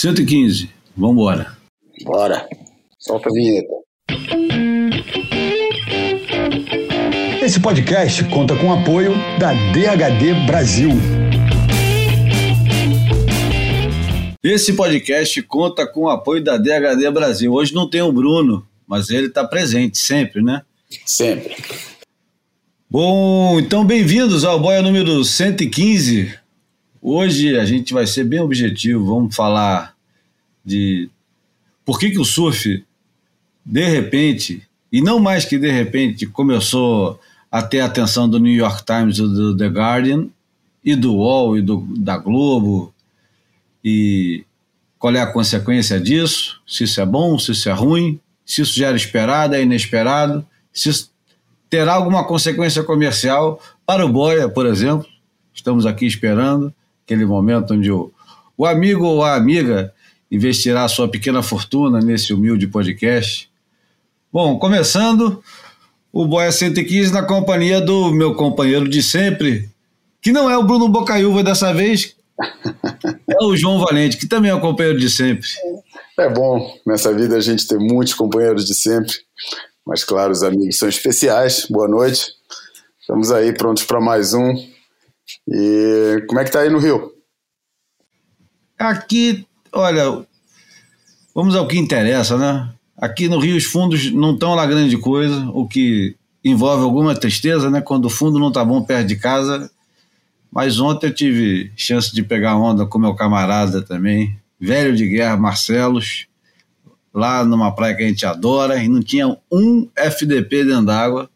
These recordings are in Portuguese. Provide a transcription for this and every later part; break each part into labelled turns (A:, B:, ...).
A: 115. Vamos embora.
B: Bora. Solta a vinheta.
C: Esse podcast conta com o apoio da DHD Brasil.
A: Esse podcast conta com o apoio da DHD Brasil. Hoje não tem o Bruno, mas ele está presente sempre, né?
B: Sempre.
A: Bom, então bem-vindos ao Boia número 115. Hoje a gente vai ser bem objetivo, vamos falar de por que, que o surf, de repente, e não mais que de repente, começou a ter a atenção do New York Times, do The Guardian, e do UOL, e do, da Globo, e qual é a consequência disso, se isso é bom, se isso é ruim, se isso já era esperado, é inesperado, se isso terá alguma consequência comercial para o Boia, por exemplo. Estamos aqui esperando aquele momento onde o, o amigo ou a amiga investirá a sua pequena fortuna nesse humilde podcast. Bom, começando o Boia 115 na companhia do meu companheiro de sempre, que não é o Bruno Bocaiúva dessa vez, é o João Valente, que também é o companheiro de sempre.
B: É bom nessa vida a gente ter muitos companheiros de sempre. Mas claro, os amigos são especiais. Boa noite. Estamos aí prontos para mais um. E como é que tá aí no Rio?
A: Aqui, olha, vamos ao que interessa, né? Aqui no Rio os fundos não estão lá grande coisa, o que envolve alguma tristeza, né? Quando o fundo não tá bom perto de casa. Mas ontem eu tive chance de pegar onda com meu camarada também, velho de guerra, Marcelos lá numa praia que a gente adora, e não tinha um FDP dentro d'água,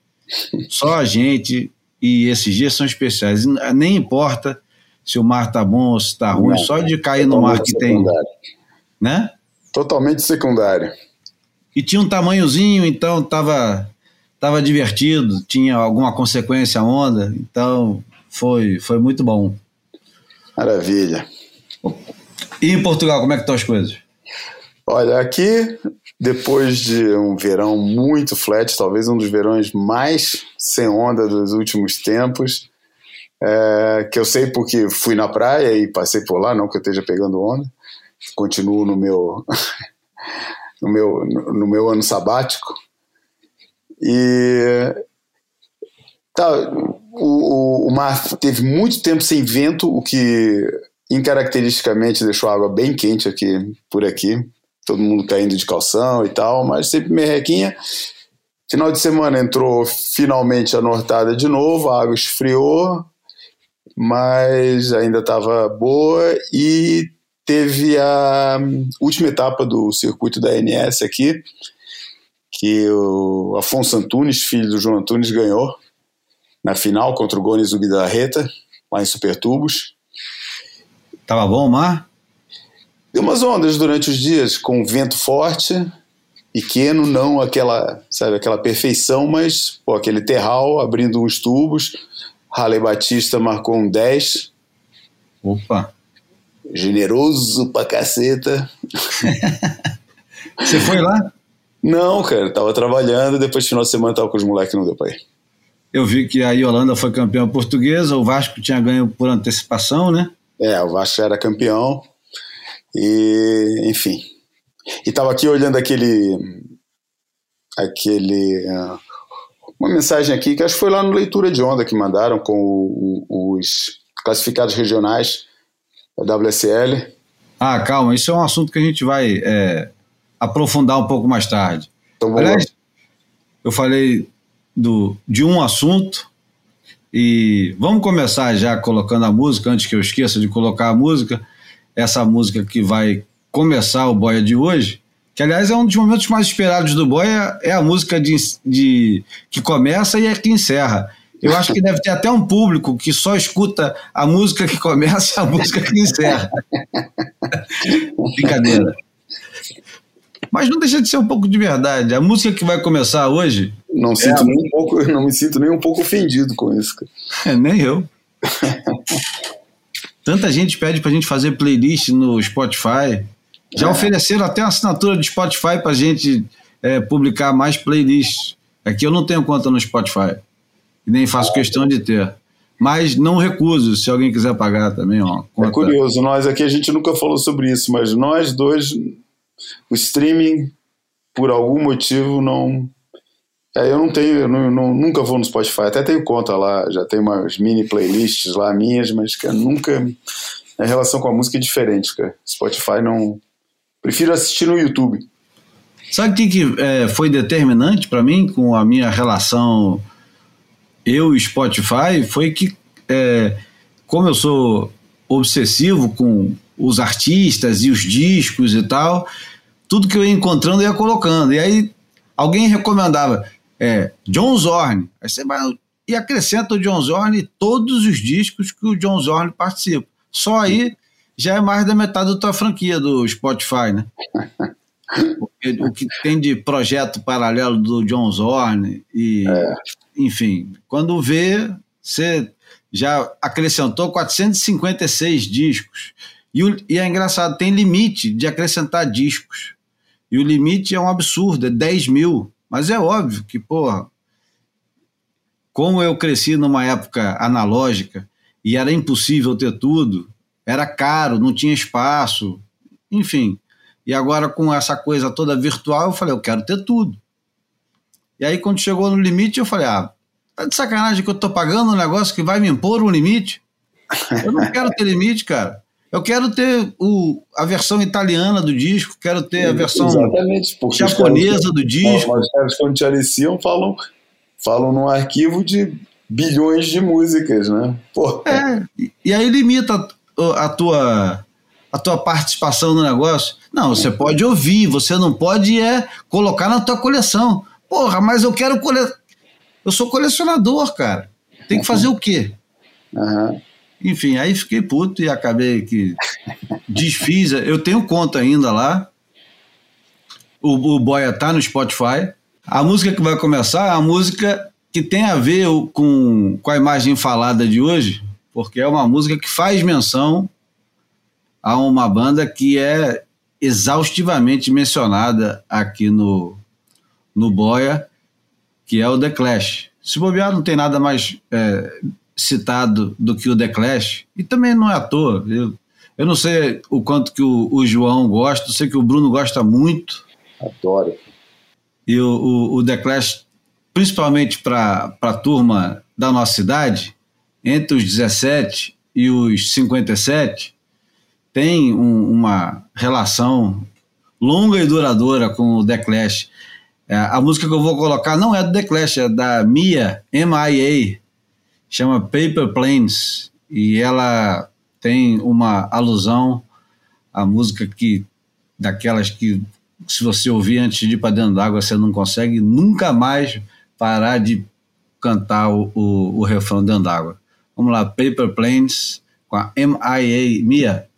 A: só a gente, e esses dias são especiais. Nem importa se o mar tá bom ou se tá ruim, não, só de cair no mar que secundário. tem. Né?
B: Totalmente secundário.
A: E tinha um tamanhozinho, então tava, tava divertido, tinha alguma consequência a onda, então foi, foi muito bom.
B: Maravilha.
A: E em Portugal, como é que estão as coisas?
B: Olha, aqui, depois de um verão muito flat, talvez um dos verões mais sem onda dos últimos tempos, é, que eu sei porque fui na praia e passei por lá, não que eu esteja pegando onda, continuo no meu, no meu, no meu ano sabático. E tá, o, o mar teve muito tempo sem vento, o que incaracteristicamente deixou a água bem quente aqui por aqui todo mundo caindo de calção e tal, mas sempre merrequinha. Final de semana entrou finalmente a nortada de novo, a água esfriou, mas ainda estava boa e teve a última etapa do circuito da ANS aqui, que o Afonso Antunes, filho do João Antunes, ganhou na final contra o Gomes Ubidarreta, lá em Supertubos.
A: Tava bom mar?
B: Deu umas ondas durante os dias, com vento forte, pequeno, não aquela, sabe, aquela perfeição, mas pô, aquele terral abrindo uns tubos. Raleigh Batista marcou um 10.
A: Opa!
B: Generoso pra caceta.
A: Você foi lá?
B: Não, cara, tava trabalhando, depois final de semana tava com os moleques, não deu pra ir.
A: Eu vi que a Yolanda foi campeã portuguesa, o Vasco tinha ganho por antecipação, né?
B: É, o Vasco era campeão, e, enfim. E estava aqui olhando aquele. aquele uh, uma mensagem aqui que acho que foi lá no Leitura de Onda que mandaram com o, o, os classificados regionais da WSL.
A: Ah, calma, isso é um assunto que a gente vai é, aprofundar um pouco mais tarde.
B: Então,
A: Aliás, eu falei do, de um assunto e vamos começar já colocando a música, antes que eu esqueça de colocar a música essa música que vai começar o Boia de hoje, que aliás é um dos momentos mais esperados do Boia, é a música de, de que começa e é que encerra. Eu acho que deve ter até um público que só escuta a música que começa e a música que encerra. Brincadeira. Mas não deixa de ser um pouco de verdade. A música que vai começar hoje.
B: Não, sinto é nem um pouco, não me sinto nem um pouco ofendido com isso.
A: É, nem eu. Tanta gente pede pra gente fazer playlist no Spotify. Já é. ofereceram até uma assinatura de Spotify pra gente é, publicar mais playlists. Aqui eu não tenho conta no Spotify. E nem faço questão de ter. mas não recuso, se alguém quiser pagar também, ó.
B: É curioso, nós aqui a gente nunca falou sobre isso, mas nós dois, o streaming, por algum motivo, não. É, eu não tenho, eu não, não, nunca vou no Spotify, até tenho conta lá, já tenho umas mini playlists lá minhas, mas cara, nunca. A relação com a música é diferente, cara. Spotify não. Prefiro assistir no YouTube.
A: Sabe o que, que é, foi determinante para mim com a minha relação eu e Spotify? Foi que, é, como eu sou obsessivo com os artistas e os discos e tal, tudo que eu ia encontrando eu ia colocando. E aí alguém recomendava é, John Zorn. Aí você vai e acrescenta o John Zorn e todos os discos que o John Zorn participa. Só aí já é mais da metade da tua franquia do Spotify, né? Porque o que tem de projeto paralelo do John Zorn e é. enfim, quando vê, você já acrescentou 456 discos. E, o, e é engraçado, tem limite de acrescentar discos. E o limite é um absurdo, é 10 mil. Mas é óbvio que, porra, como eu cresci numa época analógica e era impossível ter tudo, era caro, não tinha espaço, enfim. E agora com essa coisa toda virtual, eu falei, eu quero ter tudo. E aí quando chegou no limite, eu falei, ah, tá de sacanagem que eu tô pagando um negócio que vai me impor um limite? Eu não quero ter limite, cara. Eu quero ter o, a versão italiana do disco, quero ter a versão japonesa do disco.
B: Os caras quando te aliciam falam, falam num arquivo de bilhões de músicas, né?
A: Pô. É, e aí limita a tua a tua participação no negócio. Não, você pode ouvir, você não pode é colocar na tua coleção. Porra, mas eu quero cole... Eu sou colecionador, cara. Tem que fazer o quê? Uhum. Enfim, aí fiquei puto e acabei que desfiz. Eu tenho conta ainda lá. O, o Boia tá no Spotify. A música que vai começar é a música que tem a ver com, com a imagem falada de hoje, porque é uma música que faz menção a uma banda que é exaustivamente mencionada aqui no, no Boia, que é o The Clash. Se bobear, não tem nada mais é, citado do que o The Clash, e também não é à toa. Eu, eu não sei o quanto que o, o João gosta, eu sei que o Bruno gosta muito.
B: Adoro.
A: E o, o, o The Clash, principalmente para a turma da nossa cidade, entre os 17 e os 57, tem um, uma relação longa e duradoura com o The Clash. É, a música que eu vou colocar não é do The Clash, é da Mia, M.I.A., chama Paper Planes, e ela tem uma alusão à música que daquelas que se você ouvir antes de ir para dentro d'água você não consegue nunca mais parar de cantar o, o, o refrão dentro d'água. Vamos lá, Paper Planes com a M.I.A. Mia.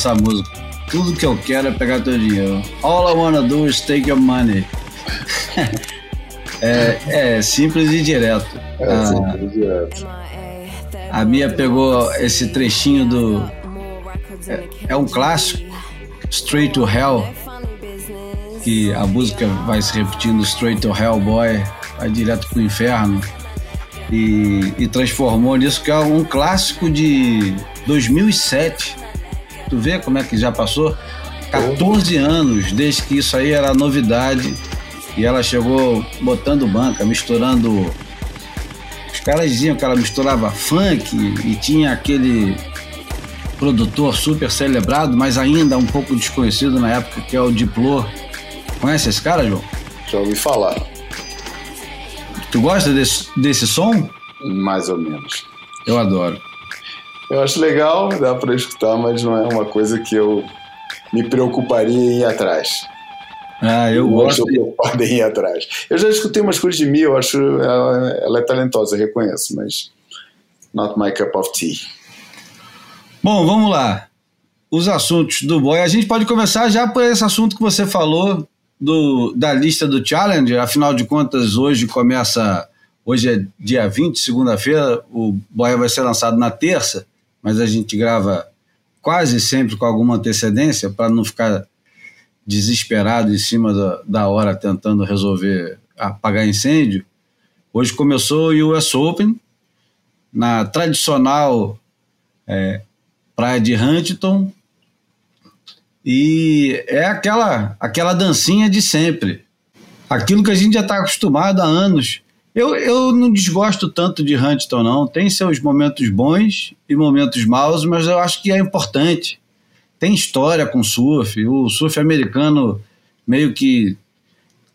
A: Dessa música. Tudo que eu quero é pegar teu dinheiro. All I wanna do is take your money. é, é, simples e direto.
B: É ah, simples e direto.
A: A Mia pegou esse trechinho do. É, é um clássico, Straight to Hell, que a música vai se repetindo Straight to Hell Boy, vai direto pro inferno. E, e transformou nisso, que é um clássico de 2007 Tu vê como é que já passou? 14 anos desde que isso aí era novidade e ela chegou botando banca, misturando. Os caras diziam que ela misturava funk e tinha aquele produtor super celebrado, mas ainda um pouco desconhecido na época, que é o Diplo. Conhece esse cara, João?
B: Já ouvi falar.
A: Tu gosta desse, desse som?
B: Mais ou menos.
A: Eu adoro.
B: Eu acho legal, dá para escutar, mas não é uma coisa que eu me preocuparia em ir atrás.
A: Ah, eu, eu gosto.
B: em ir atrás. Eu já escutei umas coisas de mim, eu acho ela, ela é talentosa, reconheço, mas not my cup of tea.
A: Bom, vamos lá. Os assuntos do boy. A gente pode começar já por esse assunto que você falou do, da lista do Challenger. Afinal de contas, hoje começa. Hoje é dia 20, segunda-feira. O boy vai ser lançado na terça mas a gente grava quase sempre com alguma antecedência para não ficar desesperado em cima da, da hora tentando resolver apagar incêndio. Hoje começou o US Open, na tradicional é, praia de Huntington, e é aquela, aquela dancinha de sempre. Aquilo que a gente já está acostumado há anos. Eu, eu não desgosto tanto de Huntington, não. Tem seus momentos bons e momentos maus, mas eu acho que é importante. Tem história com surf. O surf americano meio que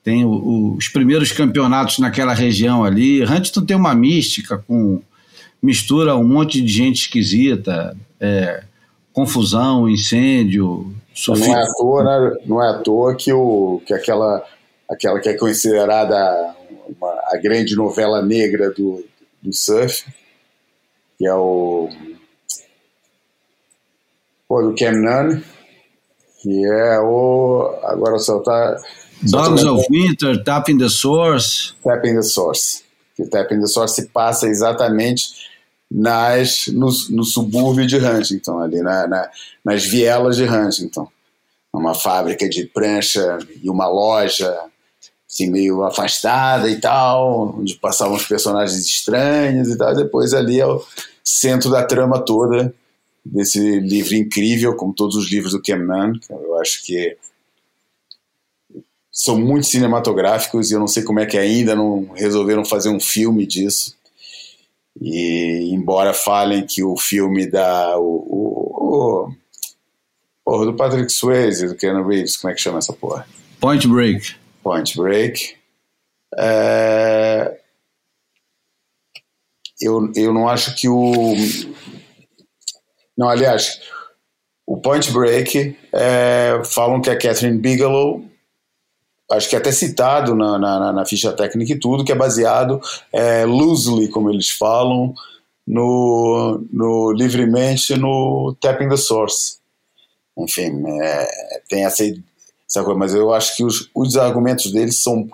A: tem o, o, os primeiros campeonatos naquela região ali. Huntington tem uma mística com mistura um monte de gente esquisita, é, confusão, incêndio.
B: Surf... Não é à toa, né? não é à toa que, o, que aquela, aquela que é considerada uma, a grande novela negra do, do surf, que é o. Pô, do Cam Nunn, que é o. Agora só tá.
A: Dogs of Winter, Tapping the Source.
B: Tapping the Source. Que o Tapping the Source se passa exatamente nas, no, no subúrbio de Huntington, ali na, na, nas vielas de Huntington. Uma fábrica de prancha e uma loja assim, meio afastada e tal, onde passavam os personagens estranhos e tal. Depois ali é o centro da trama toda desse livro incrível, como todos os livros do Kemnan. Eu acho que são muito cinematográficos e eu não sei como é que ainda não resolveram fazer um filme disso. E embora falem que o filme da o, o, o porra, do Patrick Swayze, do Keanu Reeves, como é que chama essa porra?
A: Point Break.
B: Point Break. É, eu, eu não acho que o. Não, aliás, o Point Break é, falam que a Catherine Bigelow, acho que é até citado na, na, na ficha técnica e tudo, que é baseado é, loosely, como eles falam, no, no livremente no Tapping the Source. Enfim, é, tem essa Sabe? Mas eu acho que os, os argumentos deles são,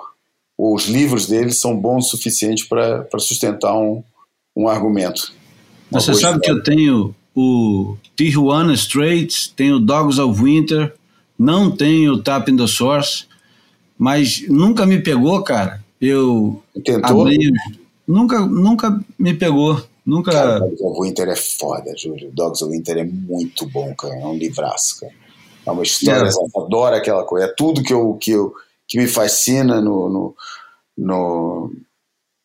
B: os livros deles são bons o suficiente para sustentar um, um argumento.
A: Você sabe história. que eu tenho o Tijuana Straits, tenho Dogs of Winter, não tenho Tap in the Source, mas nunca me pegou, cara. Eu
B: Tentou? Abri,
A: nunca, nunca me pegou. Nunca. Cara,
B: Dogs of Winter é foda, Júlio. Dogs of Winter é muito bom, cara. É um livraço, cara. É uma história, yeah. eu adoro aquela coisa. É tudo que, eu, que, eu, que me fascina no, no, no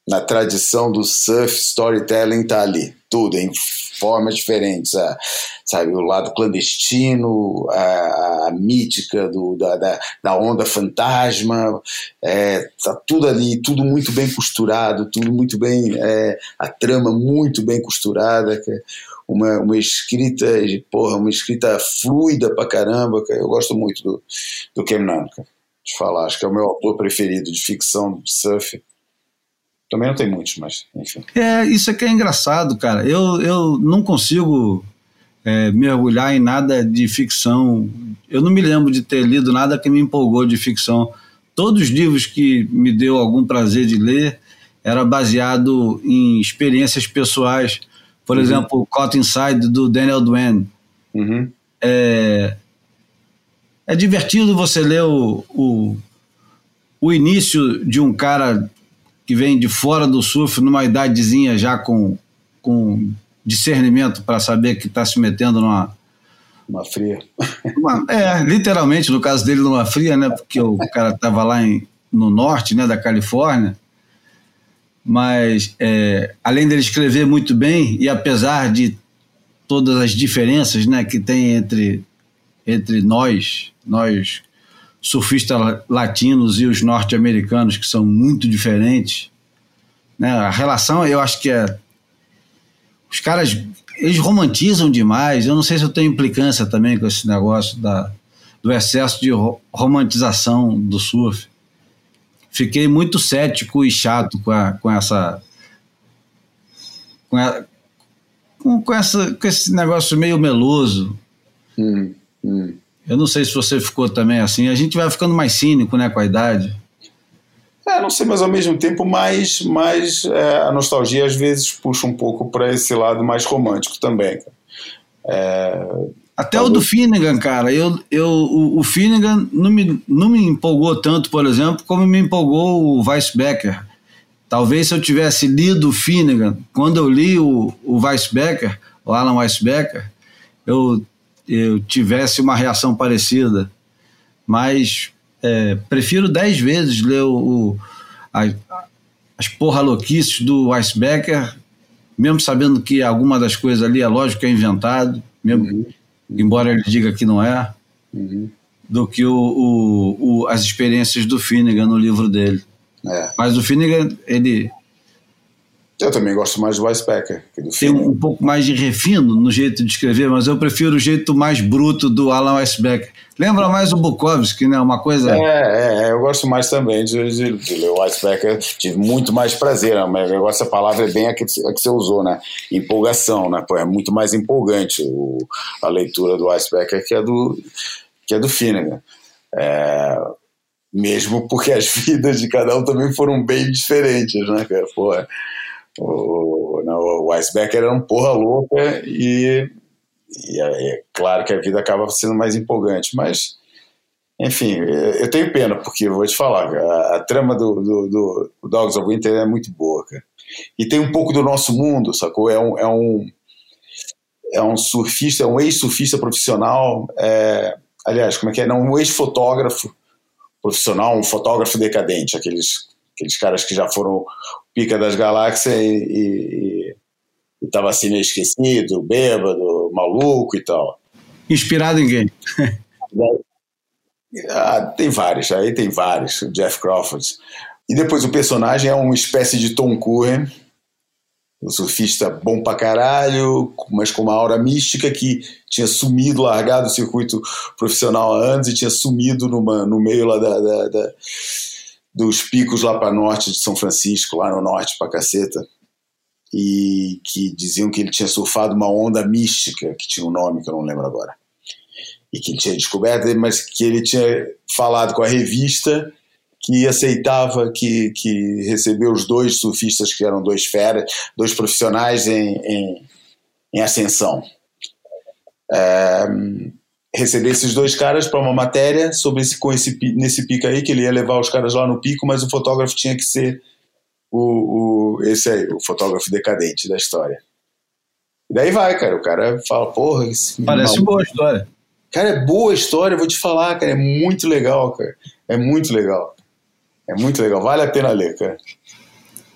B: na tradição do surf storytelling está ali. Tudo, em formas diferentes. A, sabe, o lado clandestino, a, a mítica do, da, da, da, onda fantasma, é, tá tudo ali, tudo muito bem costurado, tudo muito bem, é, a trama muito bem costurada. Que, uma, uma escrita, porra, uma escrita fluida pra caramba, cara. eu gosto muito do, do Cam Nunn, de falar, acho que é o meu autor preferido de ficção, de surf. Também não tem muitos, mas enfim.
A: É, isso aqui é engraçado, cara. Eu, eu não consigo é, mergulhar em nada de ficção. Eu não me lembro de ter lido nada que me empolgou de ficção. Todos os livros que me deu algum prazer de ler era baseado em experiências pessoais. Por uhum. exemplo, Caught Inside, do Daniel Duane. Uhum. É, é divertido você ler o, o, o início de um cara que vem de fora do surf, numa idadezinha já com, com discernimento para saber que está se metendo numa.
B: Uma fria.
A: Uma, é, literalmente, no caso dele, numa fria, né? Porque o cara estava lá em, no norte né, da Califórnia. Mas, é, além dele escrever muito bem, e apesar de todas as diferenças né, que tem entre, entre nós, nós surfistas latinos e os norte-americanos, que são muito diferentes, né, a relação, eu acho que é os caras eles romantizam demais. Eu não sei se eu tenho implicância também com esse negócio da, do excesso de romantização do surf. Fiquei muito cético e chato com, a, com essa. Com, a, com, com, essa, com esse negócio meio meloso. Hum, hum. Eu não sei se você ficou também assim. A gente vai ficando mais cínico né, com a idade.
B: É, não sei, mas ao mesmo tempo mais, mais é, a nostalgia às vezes puxa um pouco para esse lado mais romântico também.
A: É, Até talvez... o do Finnegan, cara. Eu, eu, o, o Finnegan não me, não me empolgou tanto, por exemplo, como me empolgou o Weisbecker. Talvez se eu tivesse lido o Finnegan, quando eu li o, o Weisbecker, o Alan Weisbecker, eu, eu tivesse uma reação parecida. Mas é, prefiro dez vezes ler o, o a, as porra louquices do Weisbecker, mesmo sabendo que alguma das coisas ali é lógico que é inventado, mesmo, uhum. Embora ele diga que não é, uhum. do que o, o, o, as experiências do Finnegan no livro dele. É. Mas o Finnegan, ele
B: eu também gosto mais do
A: do Tem um, um, pouco mais de refino no jeito de escrever, mas eu prefiro o jeito mais bruto do Alan Weisbecker. Lembra mais o Bukowski, né? Uma coisa.
B: É, é, é eu gosto mais também de, de, de ler o Weisbecker. Tive muito mais prazer, né? mas eu gosto palavra é bem a que, a que você usou, né? Empolgação, né? Pô, é muito mais empolgante o, a leitura do Weisbecker que a do, que a do Finnegan. É, mesmo porque as vidas de cada um também foram bem diferentes, né, cara? Pô, o, não, o era um porra louca e, e é, é, claro que a vida acaba sendo mais empolgante, mas enfim, eu tenho pena, porque vou te falar, a, a trama do, do, do, Dogs of Winter é muito boa, cara. E tem um pouco do nosso mundo, sacou? É um, é um, é um surfista, é um ex-surfista profissional, é, aliás, como é que é? Não, um ex-fotógrafo profissional, um fotógrafo decadente, aqueles, aqueles caras que já foram pica das galáxias e, estava assim meio esquecido, bêbado, maluco e tal.
A: Inspirado em quem?
B: ah, tem vários, aí tem vários, o Jeff Crawford. E depois o personagem é uma espécie de Tom Curren, um surfista bom pra caralho, mas com uma aura mística que tinha sumido, largado o circuito profissional antes e tinha sumido numa, no meio lá da, da, da dos picos lá para norte de São Francisco, lá no norte para caceta, e que diziam que ele tinha surfado uma onda mística, que tinha um nome que eu não lembro agora, e que ele tinha descoberto, mas que ele tinha falado com a revista que aceitava que, que recebeu os dois surfistas que eram dois feras, dois profissionais em, em, em ascensão. É, receber esses dois caras para uma matéria sobre esse, com esse, nesse pico aí, que ele ia levar os caras lá no pico, mas o fotógrafo tinha que ser o, o esse aí, o fotógrafo decadente da história. E daí vai, cara. O cara fala, porra.
A: Parece boa história.
B: Cara, é boa história, vou te falar, cara. É muito legal, cara. É muito legal. É muito legal. Vale a pena ler, cara.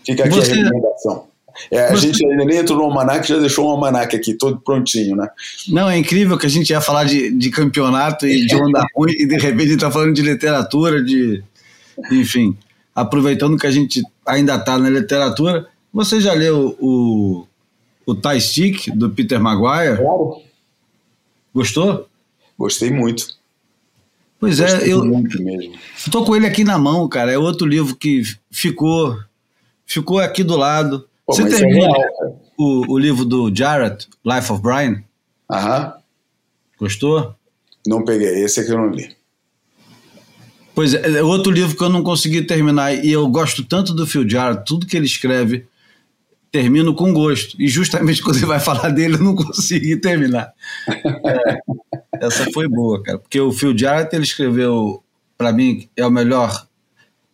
B: Fica aqui Você... a recomendação. É, a gente ainda nem entrou no almanac, já deixou um almanac aqui, todo prontinho, né?
A: Não, é incrível que a gente ia falar de, de campeonato e de onda ruim e de repente está falando de literatura, de. Enfim, aproveitando que a gente ainda está na literatura, você já leu o, o Tie Stick, do Peter Maguire? Claro. Gostou?
B: Gostei muito.
A: Pois é, Gostei é, eu, tô com ele aqui na mão, cara. É outro livro que ficou ficou aqui do lado. Pô, Você terminou é real, o, o livro do Jarrett, Life of Brian?
B: Aham.
A: Gostou?
B: Não peguei, esse aqui eu não li.
A: Pois é, é outro livro que eu não consegui terminar e eu gosto tanto do Phil Jarrett, tudo que ele escreve, termino com gosto. E justamente quando ele vai falar dele, eu não consegui terminar. É, essa foi boa, cara, porque o Phil Jarrett ele escreveu, para mim, é o melhor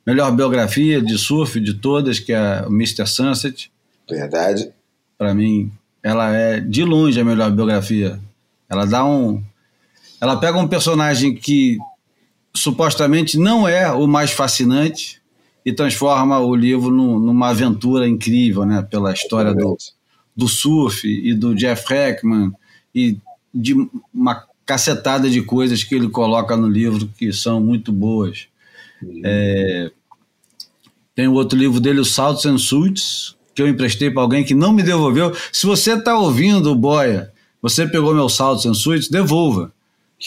A: melhor biografia de surf de todas, que é o Mr. Sunset.
B: Verdade.
A: Para mim, ela é de longe a melhor biografia. Ela dá um ela pega um personagem que supostamente não é o mais fascinante e transforma o livro num, numa aventura incrível, né? Pela história do, do surf e do Jeff Heckman e de uma cacetada de coisas que ele coloca no livro que são muito boas. Uhum. É, tem o outro livro dele, o Salts and Suits, que eu emprestei para alguém que não me devolveu. Se você está ouvindo, Boia, você pegou meu Salts and Suits, devolva.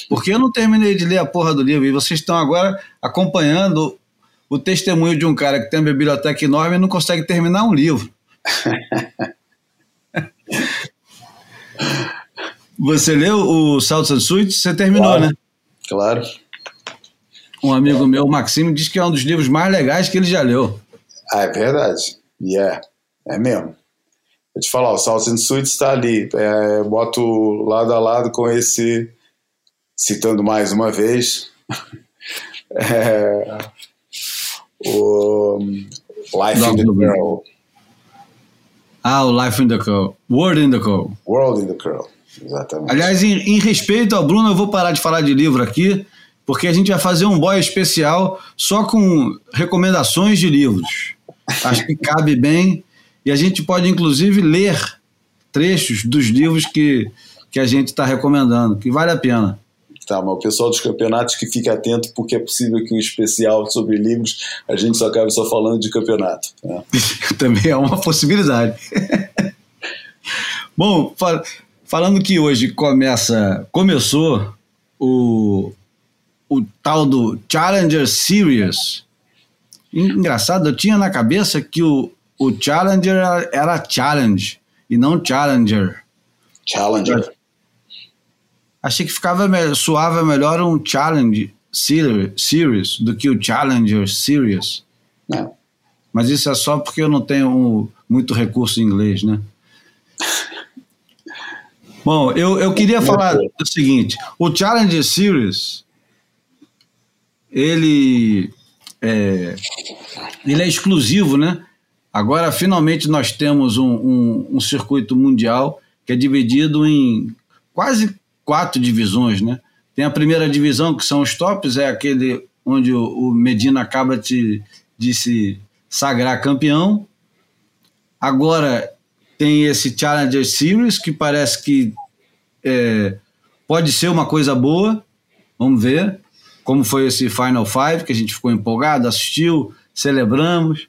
A: Porque eu não terminei de ler a porra do livro e vocês estão agora acompanhando o testemunho de um cara que tem uma biblioteca enorme e não consegue terminar um livro. Você leu o Saltos and? Você terminou,
B: claro.
A: né?
B: Claro.
A: Um amigo meu, o Maxime, diz que é um dos livros mais legais que ele já leu.
B: Ah, é verdade. Yeah. É, mesmo. Vou te falar, o Saltos and Suits está ali. É, boto lado a lado com esse citando mais uma vez é, o Life in the Curl.
A: Ah, o Life in the Curl. World in the Curl.
B: World in the Curl, exatamente.
A: Aliás, em, em, respeito ao Bruno, eu vou parar de falar de livro aqui, porque a gente vai fazer um boy especial só com recomendações de livros. Acho que cabe bem e a gente pode, inclusive, ler trechos dos livros que, que a gente está recomendando, que vale a pena.
B: Tá, mas o pessoal dos campeonatos que fica atento, porque é possível que um especial sobre livros a gente só acabe só falando de campeonato. Né?
A: Também é uma possibilidade. Bom, fal falando que hoje começa, começou o, o tal do Challenger Series. Engraçado, eu tinha na cabeça que o, o Challenger era Challenge e não Challenger.
B: Challenger.
A: Achei que ficava suava melhor um Challenge Series do que o Challenger Series.
B: Não.
A: Mas isso é só porque eu não tenho muito recurso em inglês, né? Bom, eu, eu queria falar o seguinte: o Challenger Series, ele é, ele é exclusivo, né? Agora, finalmente, nós temos um, um, um circuito mundial que é dividido em quase quatro divisões, né? Tem a primeira divisão, que são os tops, é aquele onde o, Medina acaba de, de se sagrar campeão. Agora tem esse Challenger Series, que parece que é, pode ser uma coisa boa. Vamos ver como foi esse Final Five, que a gente ficou empolgado, assistiu, celebramos.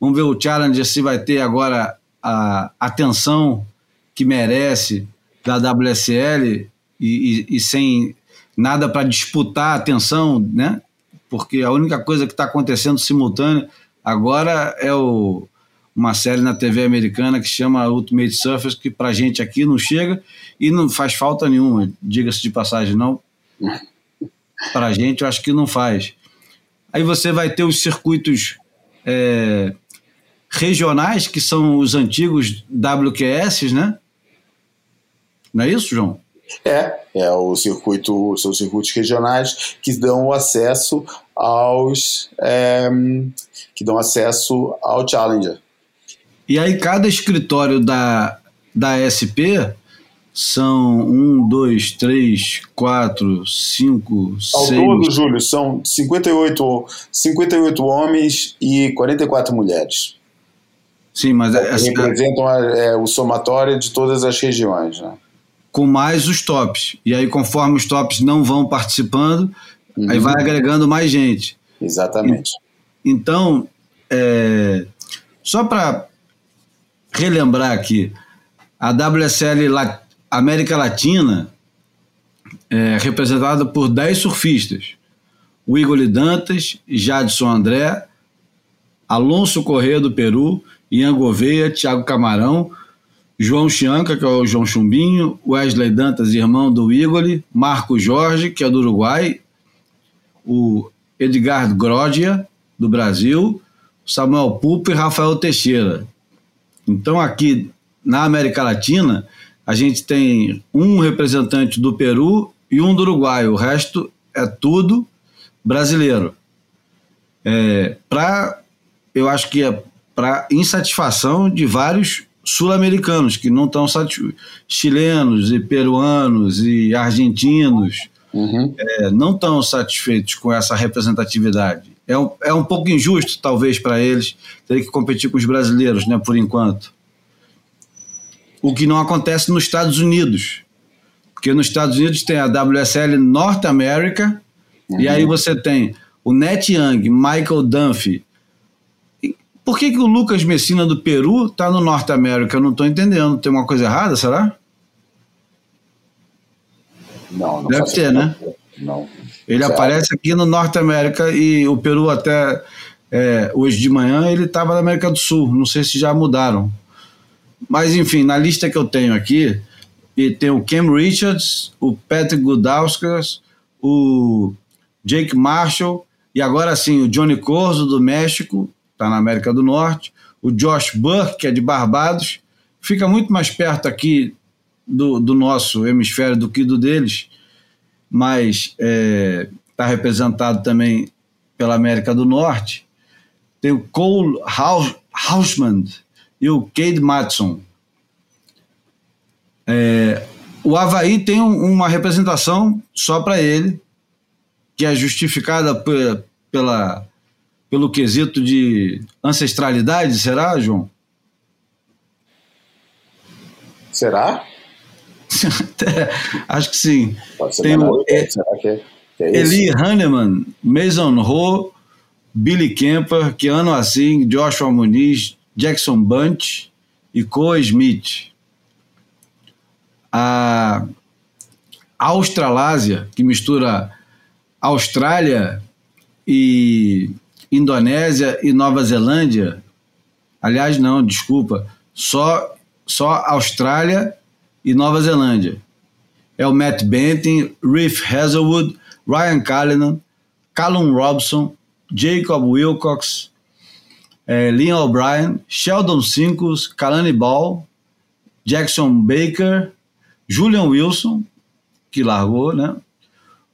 A: Vamos ver o Challenger se vai ter agora a atenção que merece da WSL e, e, e sem nada para disputar a atenção, né? Porque a única coisa que está acontecendo simultâneo agora é o, uma série na TV americana que chama Ultimate Surfers, que para gente aqui não chega e não faz falta nenhuma, diga-se de passagem, não. Para gente eu acho que não faz. Aí você vai ter os circuitos é, regionais, que são os antigos WQS, né? Não é isso, João?
B: É, é o circuito, são circuitos regionais que dão acesso aos é, que dão acesso ao Challenger.
A: E aí cada escritório da, da SP são um, dois, três, quatro, cinco,
B: Ao
A: seis.
B: Ao todo, Júlio, são 58, 58 homens e 44 mulheres.
A: Sim, mas
B: essa, representam é, o somatório de todas as regiões, né?
A: com mais os tops. E aí, conforme os tops não vão participando, uhum. aí vai agregando mais gente.
B: Exatamente.
A: E, então, é, só para relembrar aqui, a WSL La América Latina é representada por 10 surfistas. O Igor Dantas, Jadson André, Alonso Corrêa do Peru, Ian Gouveia, Thiago Camarão, João Chianca, que é o João Chumbinho, Wesley Dantas, irmão do Igor, Marco Jorge, que é do Uruguai, o Edgar Grodia, do Brasil, Samuel Pupo e Rafael Teixeira. Então, aqui na América Latina, a gente tem um representante do Peru e um do Uruguai, o resto é tudo brasileiro. É, eu acho que é para insatisfação de vários sul-americanos que não estão satisfeitos, chilenos e peruanos e argentinos uhum. é, não estão satisfeitos com essa representatividade. É um, é um pouco injusto, talvez, para eles terem que competir com os brasileiros, né, por enquanto. O que não acontece nos Estados Unidos. Porque nos Estados Unidos tem a WSL North America, uhum. e aí você tem o Net Young, Michael Dunphy. Por que, que o Lucas Messina do Peru está no Norte América? Eu não estou entendendo. Tem uma coisa errada, será?
B: Não, não
A: Deve ter, né?
B: Não.
A: Ele aparece aqui no Norte América e o Peru até é, hoje de manhã ele estava na América do Sul. Não sei se já mudaram. Mas enfim, na lista que eu tenho aqui, tem o Cam Richards, o Patrick Gudauskas, o Jake Marshall e agora sim o Johnny Corzo do México está na América do Norte, o Josh Burke, que é de Barbados, fica muito mais perto aqui do, do nosso hemisfério do que do deles, mas está é, tá representado também pela América do Norte. Tem o Cole Hausman e o Cade Matson. É, o Havaí tem um, uma representação só para ele, que é justificada pela pelo quesito de ancestralidade, será, João?
B: Será?
A: Acho que sim. Tem o, é, será que é, é Eli Hanneman, Mason Ho, Billy Kemper, Keanu Assim, Joshua Muniz, Jackson Bunch e Coa Smith. A Australásia, que mistura Austrália e Indonésia e Nova Zelândia. Aliás, não, desculpa, só, só Austrália e Nova Zelândia. É o Matt Benton, Reef Hazelwood, Ryan Callanan, Callum Robson, Jacob Wilcox, é, O'Brien, Sheldon Sinkles, Kalani Ball, Jackson Baker, Julian Wilson, que largou, né?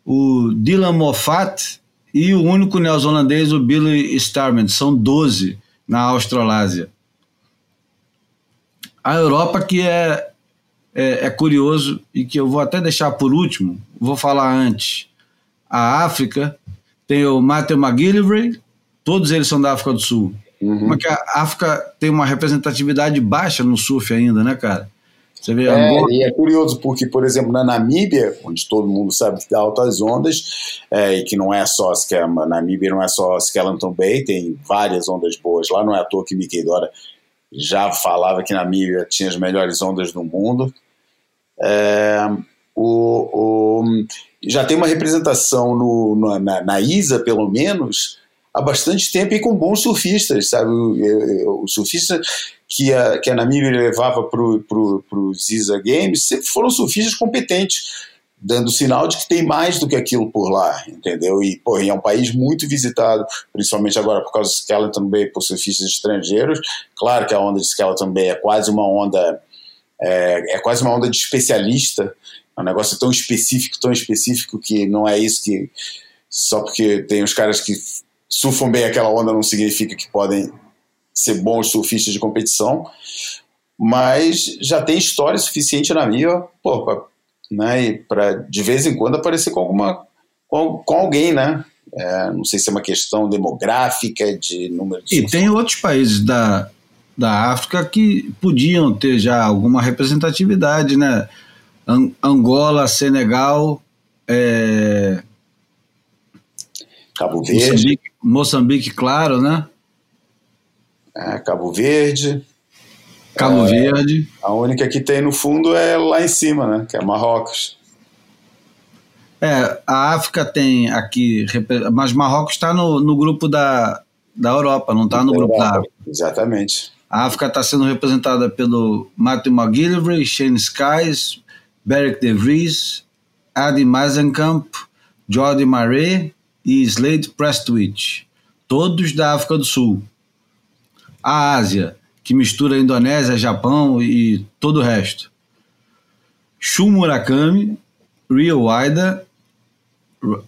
A: O Dylan Moffat, e o único neozelandês, o Billy Starman. São 12 na Australásia. A Europa, que é, é, é, curioso e que eu vou até deixar por último, vou falar antes. A África tem o Matthew McGillivray, todos eles são da África do Sul. Uhum. Mas que a África tem uma representatividade baixa no surf ainda, né, cara?
B: Você vê é, Angola... E é curioso porque, por exemplo, na Namíbia, onde todo mundo sabe que dá altas ondas, é, e que não é só a Namíbia não é só Skeleton Bay, tem várias ondas boas lá, não é à toa que Mickey Dora já falava que Namíbia tinha as melhores ondas do mundo. É, o, o, já tem uma representação no, na, na ISA, pelo menos, há bastante tempo e com bons surfistas, sabe? O, o surfista que a, que a Namíbia levava para os ISA Games sempre foram surfistas competentes, dando sinal de que tem mais do que aquilo por lá, entendeu? E, porra, é um país muito visitado, principalmente agora por causa do Skeleton Bay, por surfistas estrangeiros. Claro que a onda de Skeleton Bay é quase uma onda, é, é quase uma onda de especialista, é um negócio tão específico, tão específico que não é isso que só porque tem os caras que surfam bem aquela onda não significa que podem ser bons surfistas de competição, mas já tem história suficiente na minha, pô, pra, né, para de vez em quando aparecer com alguma com, com alguém, né? É, não sei se é uma questão demográfica de número de.
A: E tem outros países da, da África que podiam ter já alguma representatividade, né? Angola, Senegal, é...
B: Cabo Verde.
A: Moçambique, Moçambique, claro, né?
B: É, Cabo Verde.
A: Cabo é, Verde.
B: A única que tem no fundo é lá em cima, né? Que é Marrocos.
A: É, a África tem aqui, mas Marrocos está no, no grupo da, da Europa, não está no grupo da África.
B: Exatamente.
A: A África está sendo representada pelo Matthew McGillivray, Shane Skies, Beric De Vries, Adi Mazenkamp, Jordi Maré e Slade Prestwich, todos da África do Sul. A Ásia, que mistura Indonésia, Japão e todo o resto. Shu Murakami, Rio Waida,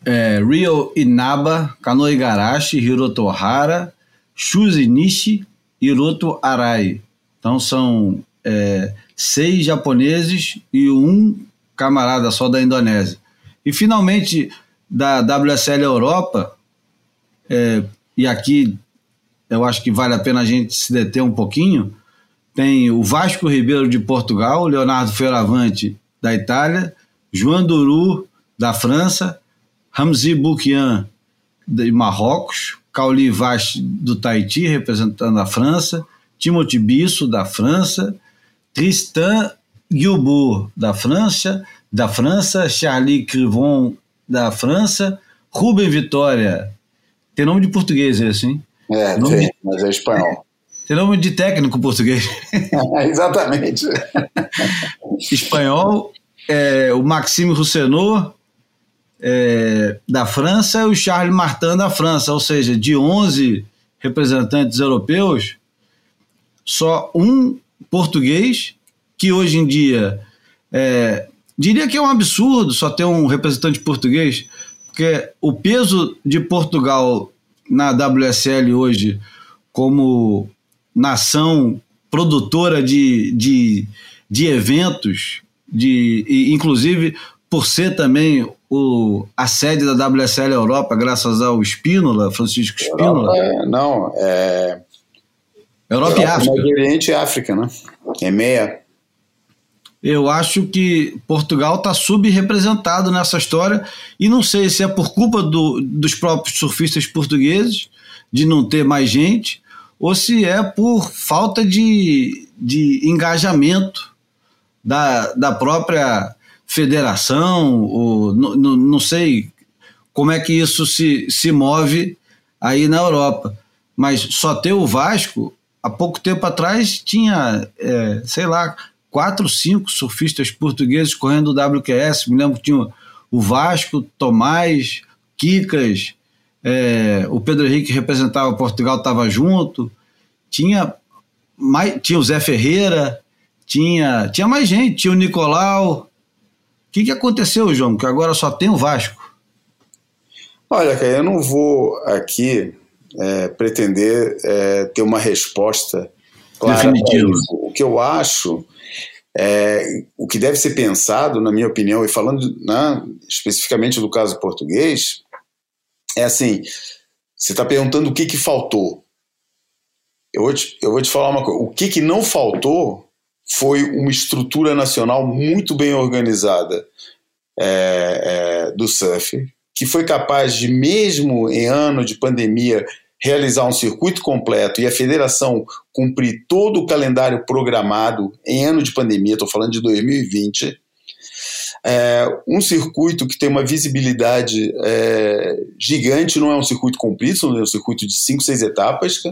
A: é, Rio Inaba, Kano Igarashi, Hiroto Hara, Shuzi Nishi, Hiroto Arai. Então são é, seis japoneses e um camarada só da Indonésia. E finalmente, da WSL Europa, é, e aqui eu acho que vale a pena a gente se deter um pouquinho, tem o Vasco Ribeiro de Portugal, Leonardo Fioravante da Itália, João Duru da França, Ramzi Boukian de Marrocos, Cauli Vach do Tahiti, representando a França, Timothy Bisso da França, Tristan Guilbault da França, da França, Charlie Crivon da França, Rubem Vitória, tem nome de português esse, hein?
B: É,
A: nome
B: tem,
A: de...
B: mas é espanhol.
A: Tem nome de técnico português.
B: Exatamente.
A: espanhol, é, o Maxime Roussenot, é, da França, e o Charles Martin da França, ou seja, de 11 representantes europeus, só um português, que hoje em dia é, diria que é um absurdo só ter um representante português, porque o peso de Portugal na WSL hoje como nação produtora de, de, de eventos, de, e, inclusive por ser também o, a sede da WSL Europa, graças ao Spínola, Francisco Spínola.
B: É, não, é.
A: Europa, Europa e África.
B: Oriente e África, né? É meia
A: eu acho que Portugal está subrepresentado nessa história e não sei se é por culpa do, dos próprios surfistas portugueses de não ter mais gente ou se é por falta de, de engajamento da, da própria federação, ou, não, sei como é que isso se, se move aí na Europa. Mas só ter o Vasco, há pouco tempo atrás tinha, é, sei lá, quatro, cinco surfistas portugueses correndo o WQS. Me lembro que tinha o Vasco, Tomás, Kikas, é, o Pedro Henrique que representava Portugal estava junto. Tinha, mais, tinha o Zé Ferreira, tinha, tinha mais gente, tinha o Nicolau. O que, que aconteceu, João? Que agora só tem o Vasco.
B: Olha, cara, eu não vou aqui é, pretender é, ter uma resposta clara. Definitiva. O que eu acho é, o que deve ser pensado, na minha opinião, e falando né, especificamente do caso português, é assim: você está perguntando o que, que faltou. Eu vou, te, eu vou te falar uma coisa: o que, que não faltou foi uma estrutura nacional muito bem organizada é, é, do surf, que foi capaz de, mesmo em ano de pandemia, realizar um circuito completo e a federação cumprir todo o calendário programado em ano de pandemia, estou falando de 2020, é, um circuito que tem uma visibilidade é, gigante, não é um circuito comprido, é um circuito de cinco, seis etapas.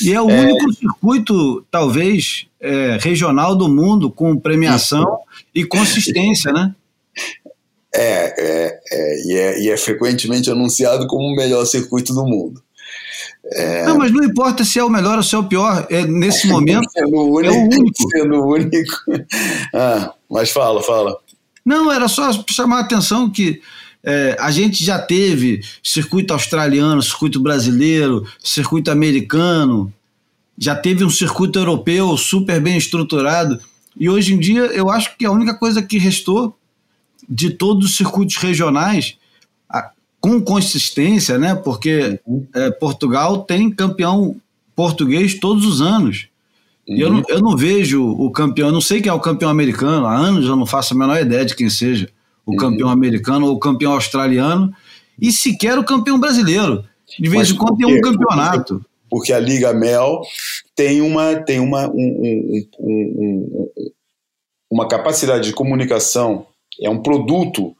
A: E é o é, único circuito, talvez, é, regional do mundo com premiação isso. e consistência, né?
B: É, é, é, e é, e é frequentemente anunciado como o melhor circuito do mundo.
A: É... Não, mas não importa se é o melhor ou se é o pior, é, nesse momento
B: sendo único, é o único. Sendo único. Ah, mas fala, fala.
A: Não, era só chamar a atenção que é, a gente já teve circuito australiano, circuito brasileiro, circuito americano, já teve um circuito europeu super bem estruturado, e hoje em dia eu acho que a única coisa que restou de todos os circuitos regionais com consistência, né? Porque uhum. é, Portugal tem campeão português todos os anos. Uhum. E eu não, uhum. eu não vejo o campeão, eu não sei quem é o campeão americano, há anos eu não faço a menor ideia de quem seja o uhum. campeão americano ou o campeão australiano, e sequer o campeão brasileiro. De vez em quando tem um campeonato.
B: Porque a Liga Mel tem uma, tem uma, um, um, um, uma capacidade de comunicação, é um produto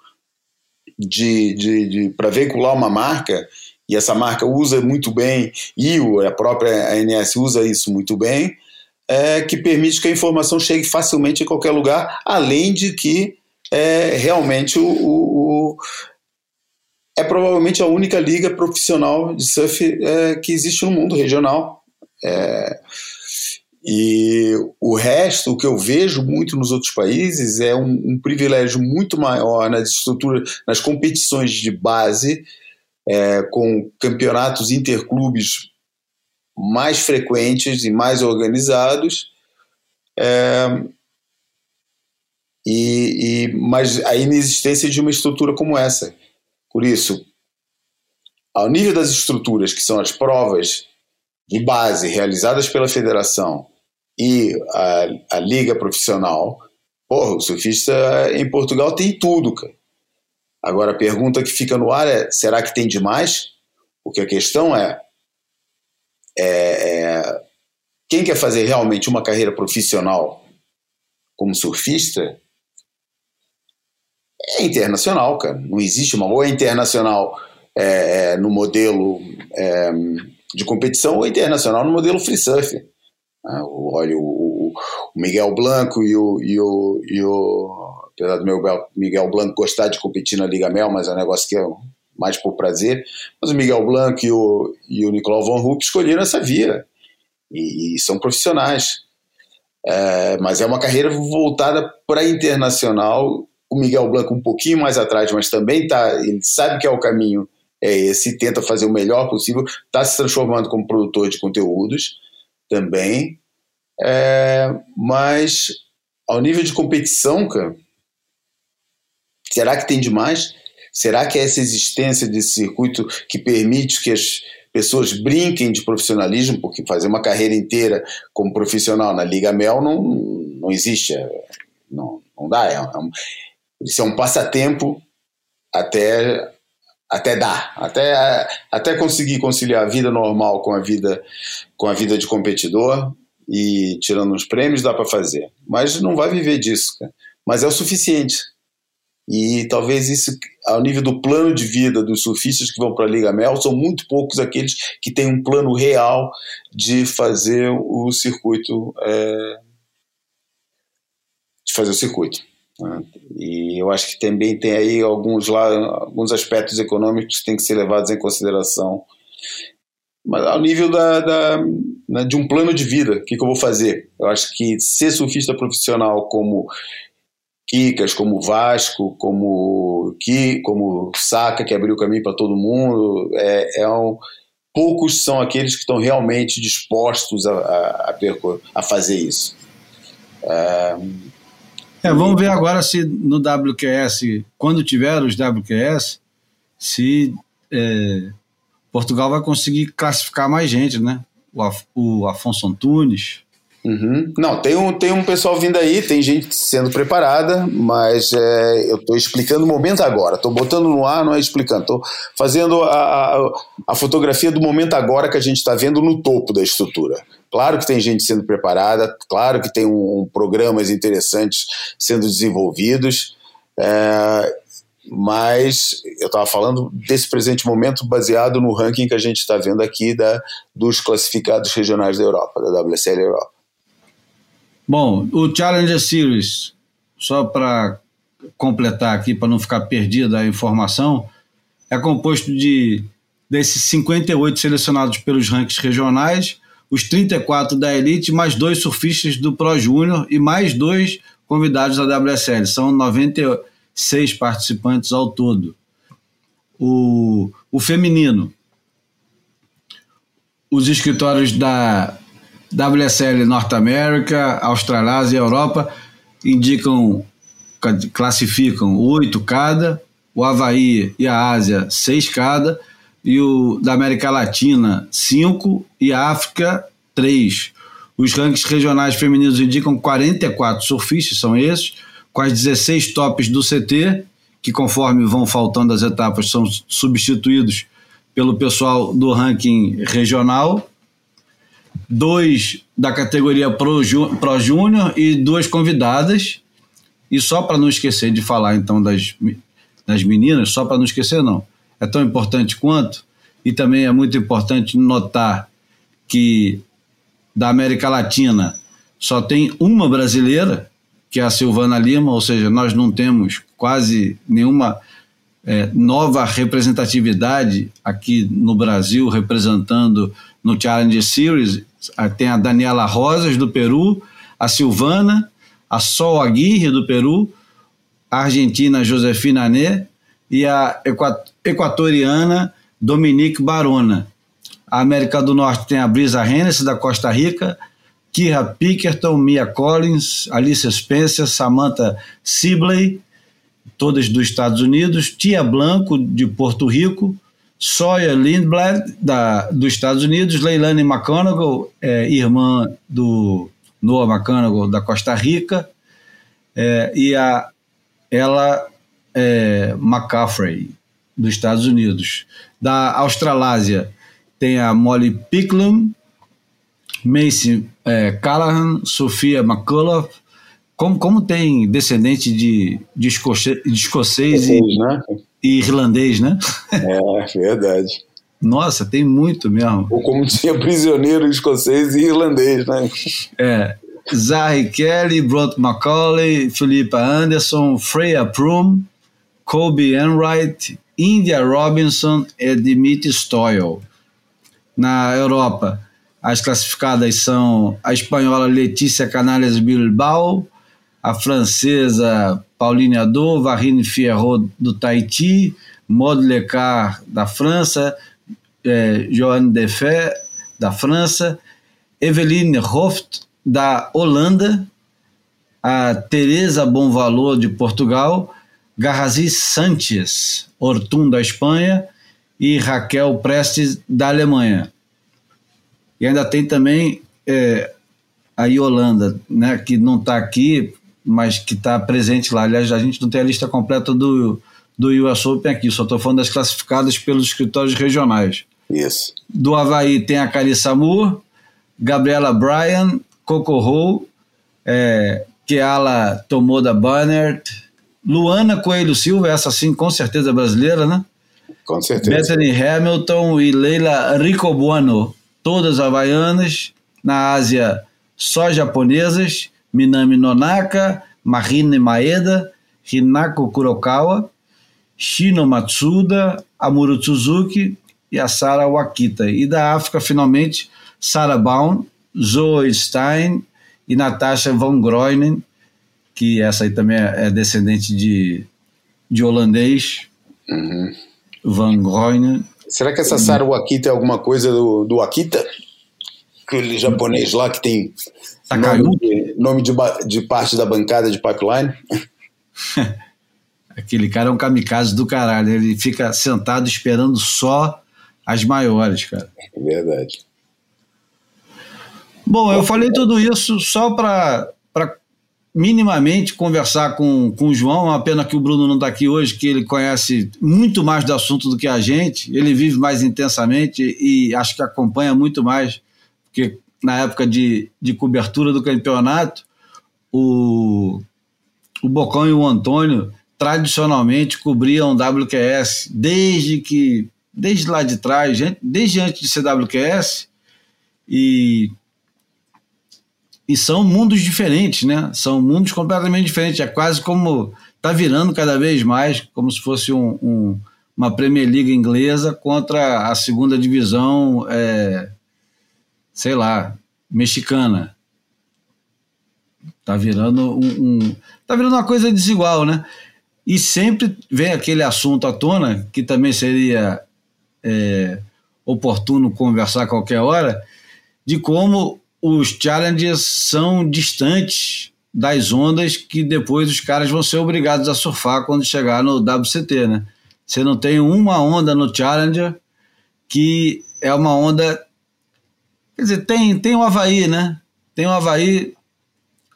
B: de, de, de para veicular uma marca, e essa marca usa muito bem, e a própria ANS usa isso muito bem, é, que permite que a informação chegue facilmente em qualquer lugar, além de que é realmente o, o, o é provavelmente a única liga profissional de surf é, que existe no mundo regional. É, e o resto, o que eu vejo muito nos outros países, é um, um privilégio muito maior nas estruturas, nas competições de base, é, com campeonatos interclubes mais frequentes e mais organizados. É, e, e, mas a inexistência de uma estrutura como essa. Por isso, ao nível das estruturas, que são as provas de base realizadas pela federação e a, a liga profissional, porra, o surfista em Portugal tem tudo, cara. Agora a pergunta que fica no ar é: será que tem demais? Porque a questão é, é, é quem quer fazer realmente uma carreira profissional como surfista é internacional, cara. Não existe uma ou é internacional é, é, no modelo é, de competição ou é internacional no modelo free surf. Ah, olha, o, o, Miguel Blanco e o, e o, e o apesar do meu Miguel Blanco gostar de competir na Liga Mel, mas é um negócio que é mais por prazer. Mas o Miguel Blanco e o, e o Nicolau Von Rupp escolheram essa via e, e são profissionais. É, mas é uma carreira voltada para internacional o Miguel Blanco um pouquinho mais atrás, mas também tá, ele sabe que é o caminho é esse, tenta fazer o melhor possível, está se transformando como produtor de conteúdos também, é, mas ao nível de competição, cara, será que tem demais? Será que é essa existência desse circuito que permite que as pessoas brinquem de profissionalismo, porque fazer uma carreira inteira como profissional na Liga Mel não, não existe, é, não, não dá, é, é um, isso é um passatempo até até dar, até, até conseguir conciliar a vida normal com a vida com a vida de competidor e tirando uns prêmios dá para fazer, mas não vai viver disso, cara. mas é o suficiente. E talvez isso, ao nível do plano de vida dos surfistas que vão para a Liga Mel, são muito poucos aqueles que têm um plano real de fazer o circuito, é, de fazer o circuito. Né? E eu acho que também tem aí alguns, lá, alguns aspectos econômicos que têm que ser levados em consideração. Mas ao nível da, da né, de um plano de vida, o que, que eu vou fazer? Eu acho que ser surfista profissional como Kikas, como Vasco, como Ki, como Saca, que abriu o caminho para todo mundo, é, é um, poucos são aqueles que estão realmente dispostos a, a, a, a fazer isso. É,
A: é, vamos ver agora se no WQS, quando tiver os WQS, se é, Portugal vai conseguir classificar mais gente, né? O, o Afonso Antunes.
B: Uhum. Não, tem um, tem um pessoal vindo aí, tem gente sendo preparada, mas é, eu estou explicando o momento agora. Estou botando no ar, não é explicando. Estou fazendo a, a, a fotografia do momento agora que a gente está vendo no topo da estrutura. Claro que tem gente sendo preparada, claro que tem um, um programas interessantes sendo desenvolvidos, é, mas eu estava falando desse presente momento baseado no ranking que a gente está vendo aqui da, dos classificados regionais da Europa, da WSL Europa.
A: Bom, o Challenger Series, só para completar aqui, para não ficar perdida a informação, é composto de desses 58 selecionados pelos rankings regionais os 34 da Elite, mais dois surfistas do Pro Júnior e mais dois convidados da WSL. São 96 participantes ao todo. O, o feminino, os escritórios da WSL Norte América, Australásia e Europa indicam, classificam oito cada, o Havaí e a Ásia seis cada, e o da América Latina, 5 e África, 3. Os rankings regionais femininos indicam 44 surfistas, são esses, com as 16 tops do CT, que conforme vão faltando as etapas são substituídos pelo pessoal do ranking regional, dois da categoria Pro, Pro Júnior e duas convidadas. E só para não esquecer de falar então das, das meninas, só para não esquecer não, é tão importante quanto, e também é muito importante notar que da América Latina só tem uma brasileira, que é a Silvana Lima, ou seja, nós não temos quase nenhuma é, nova representatividade aqui no Brasil representando no Challenge Series. Tem a Daniela Rosas, do Peru, a Silvana, a Sol Aguirre, do Peru, a argentina Josefina Né e a equatoriana Dominique Barona. A América do Norte tem a Brisa Hennessy, da Costa Rica, Kira Pickerton, Mia Collins, Alicia Spencer, Samantha Sibley, todas dos Estados Unidos, Tia Blanco, de Porto Rico, Sawyer Lindblad, da, dos Estados Unidos, Leilani McConaughey, é, irmã do Noah McConaughey, da Costa Rica, é, e a ela é, McCaffrey, dos Estados Unidos. Da Australásia tem a Molly Picklum, Macy é, Callahan, Sofia McCullough, como, como tem descendente de, de, escoce, de escocês e, né? e, irlandês, né?
B: É, verdade.
A: Nossa, tem muito mesmo.
B: Ou como tinha prisioneiro escocês e irlandês, né?
A: É. Zahri Kelly, Bront Macaulay, Philippa Anderson, Freya Prum, Kobe Enright, India Robinson e Dimitri Stoyle. Na Europa, as classificadas são a espanhola Letícia Canales Bilbao, a francesa Pauline Adot, Varine Fierrot do Tahiti, Maud Lecard da França, eh, Joanne Defé da França, Eveline Hoft da Holanda, a Teresa Bonvalor de Portugal, Garrazi Sanches Ortum da Espanha e Raquel Prestes da Alemanha. E ainda tem também é, a Yolanda, né, que não está aqui mas que está presente lá. Aliás, a gente não tem a lista completa do, do US Open aqui, só estou falando das classificadas pelos escritórios regionais.
B: Isso.
A: Do Havaí tem a Carissa Moore, Gabriela Bryan, Coco Ho, é, Keala Tomoda Banner, Luana Coelho Silva, essa sim com certeza é brasileira, né?
B: Com certeza.
A: Bethany Hamilton e Leila Ricobuano, todas havaianas. Na Ásia, só japonesas. Minami Nonaka, Marine Maeda, Hinako Kurokawa, Shino Matsuda, Amuro Suzuki e a Sara Wakita. E da África, finalmente, Sarah Baum, Zoe Stein e Natasha Van Groenen, que essa aí também é descendente de, de holandês,
B: uhum.
A: Van Groenen.
B: Será que essa Sara Wakita é alguma coisa do, do Akita? Aquele japonês lá que tem Nome, de, nome de, de parte da bancada de pipeline?
A: Aquele cara é um kamikaze do caralho. Ele fica sentado esperando só as maiores, cara.
B: É verdade.
A: Bom, eu falei tudo isso só para minimamente conversar com, com o João. Uma pena que o Bruno não está aqui hoje, que ele conhece muito mais do assunto do que a gente. Ele vive mais intensamente e acho que acompanha muito mais, porque na época de, de cobertura do campeonato, o, o Bocão e o Antônio tradicionalmente cobriam WQS desde que desde lá de trás, desde antes de ser WQS e e são mundos diferentes, né? São mundos completamente diferentes. É quase como tá virando cada vez mais como se fosse um, um, uma Premier League inglesa contra a segunda divisão é, sei lá, mexicana. Tá virando um, um, tá virando uma coisa desigual, né? E sempre vem aquele assunto à tona que também seria é, oportuno conversar a qualquer hora de como os challenges são distantes das ondas que depois os caras vão ser obrigados a surfar quando chegar no WCT, né? Você não tem uma onda no Challenger que é uma onda Quer dizer, tem, tem o Havaí, né? Tem o Havaí,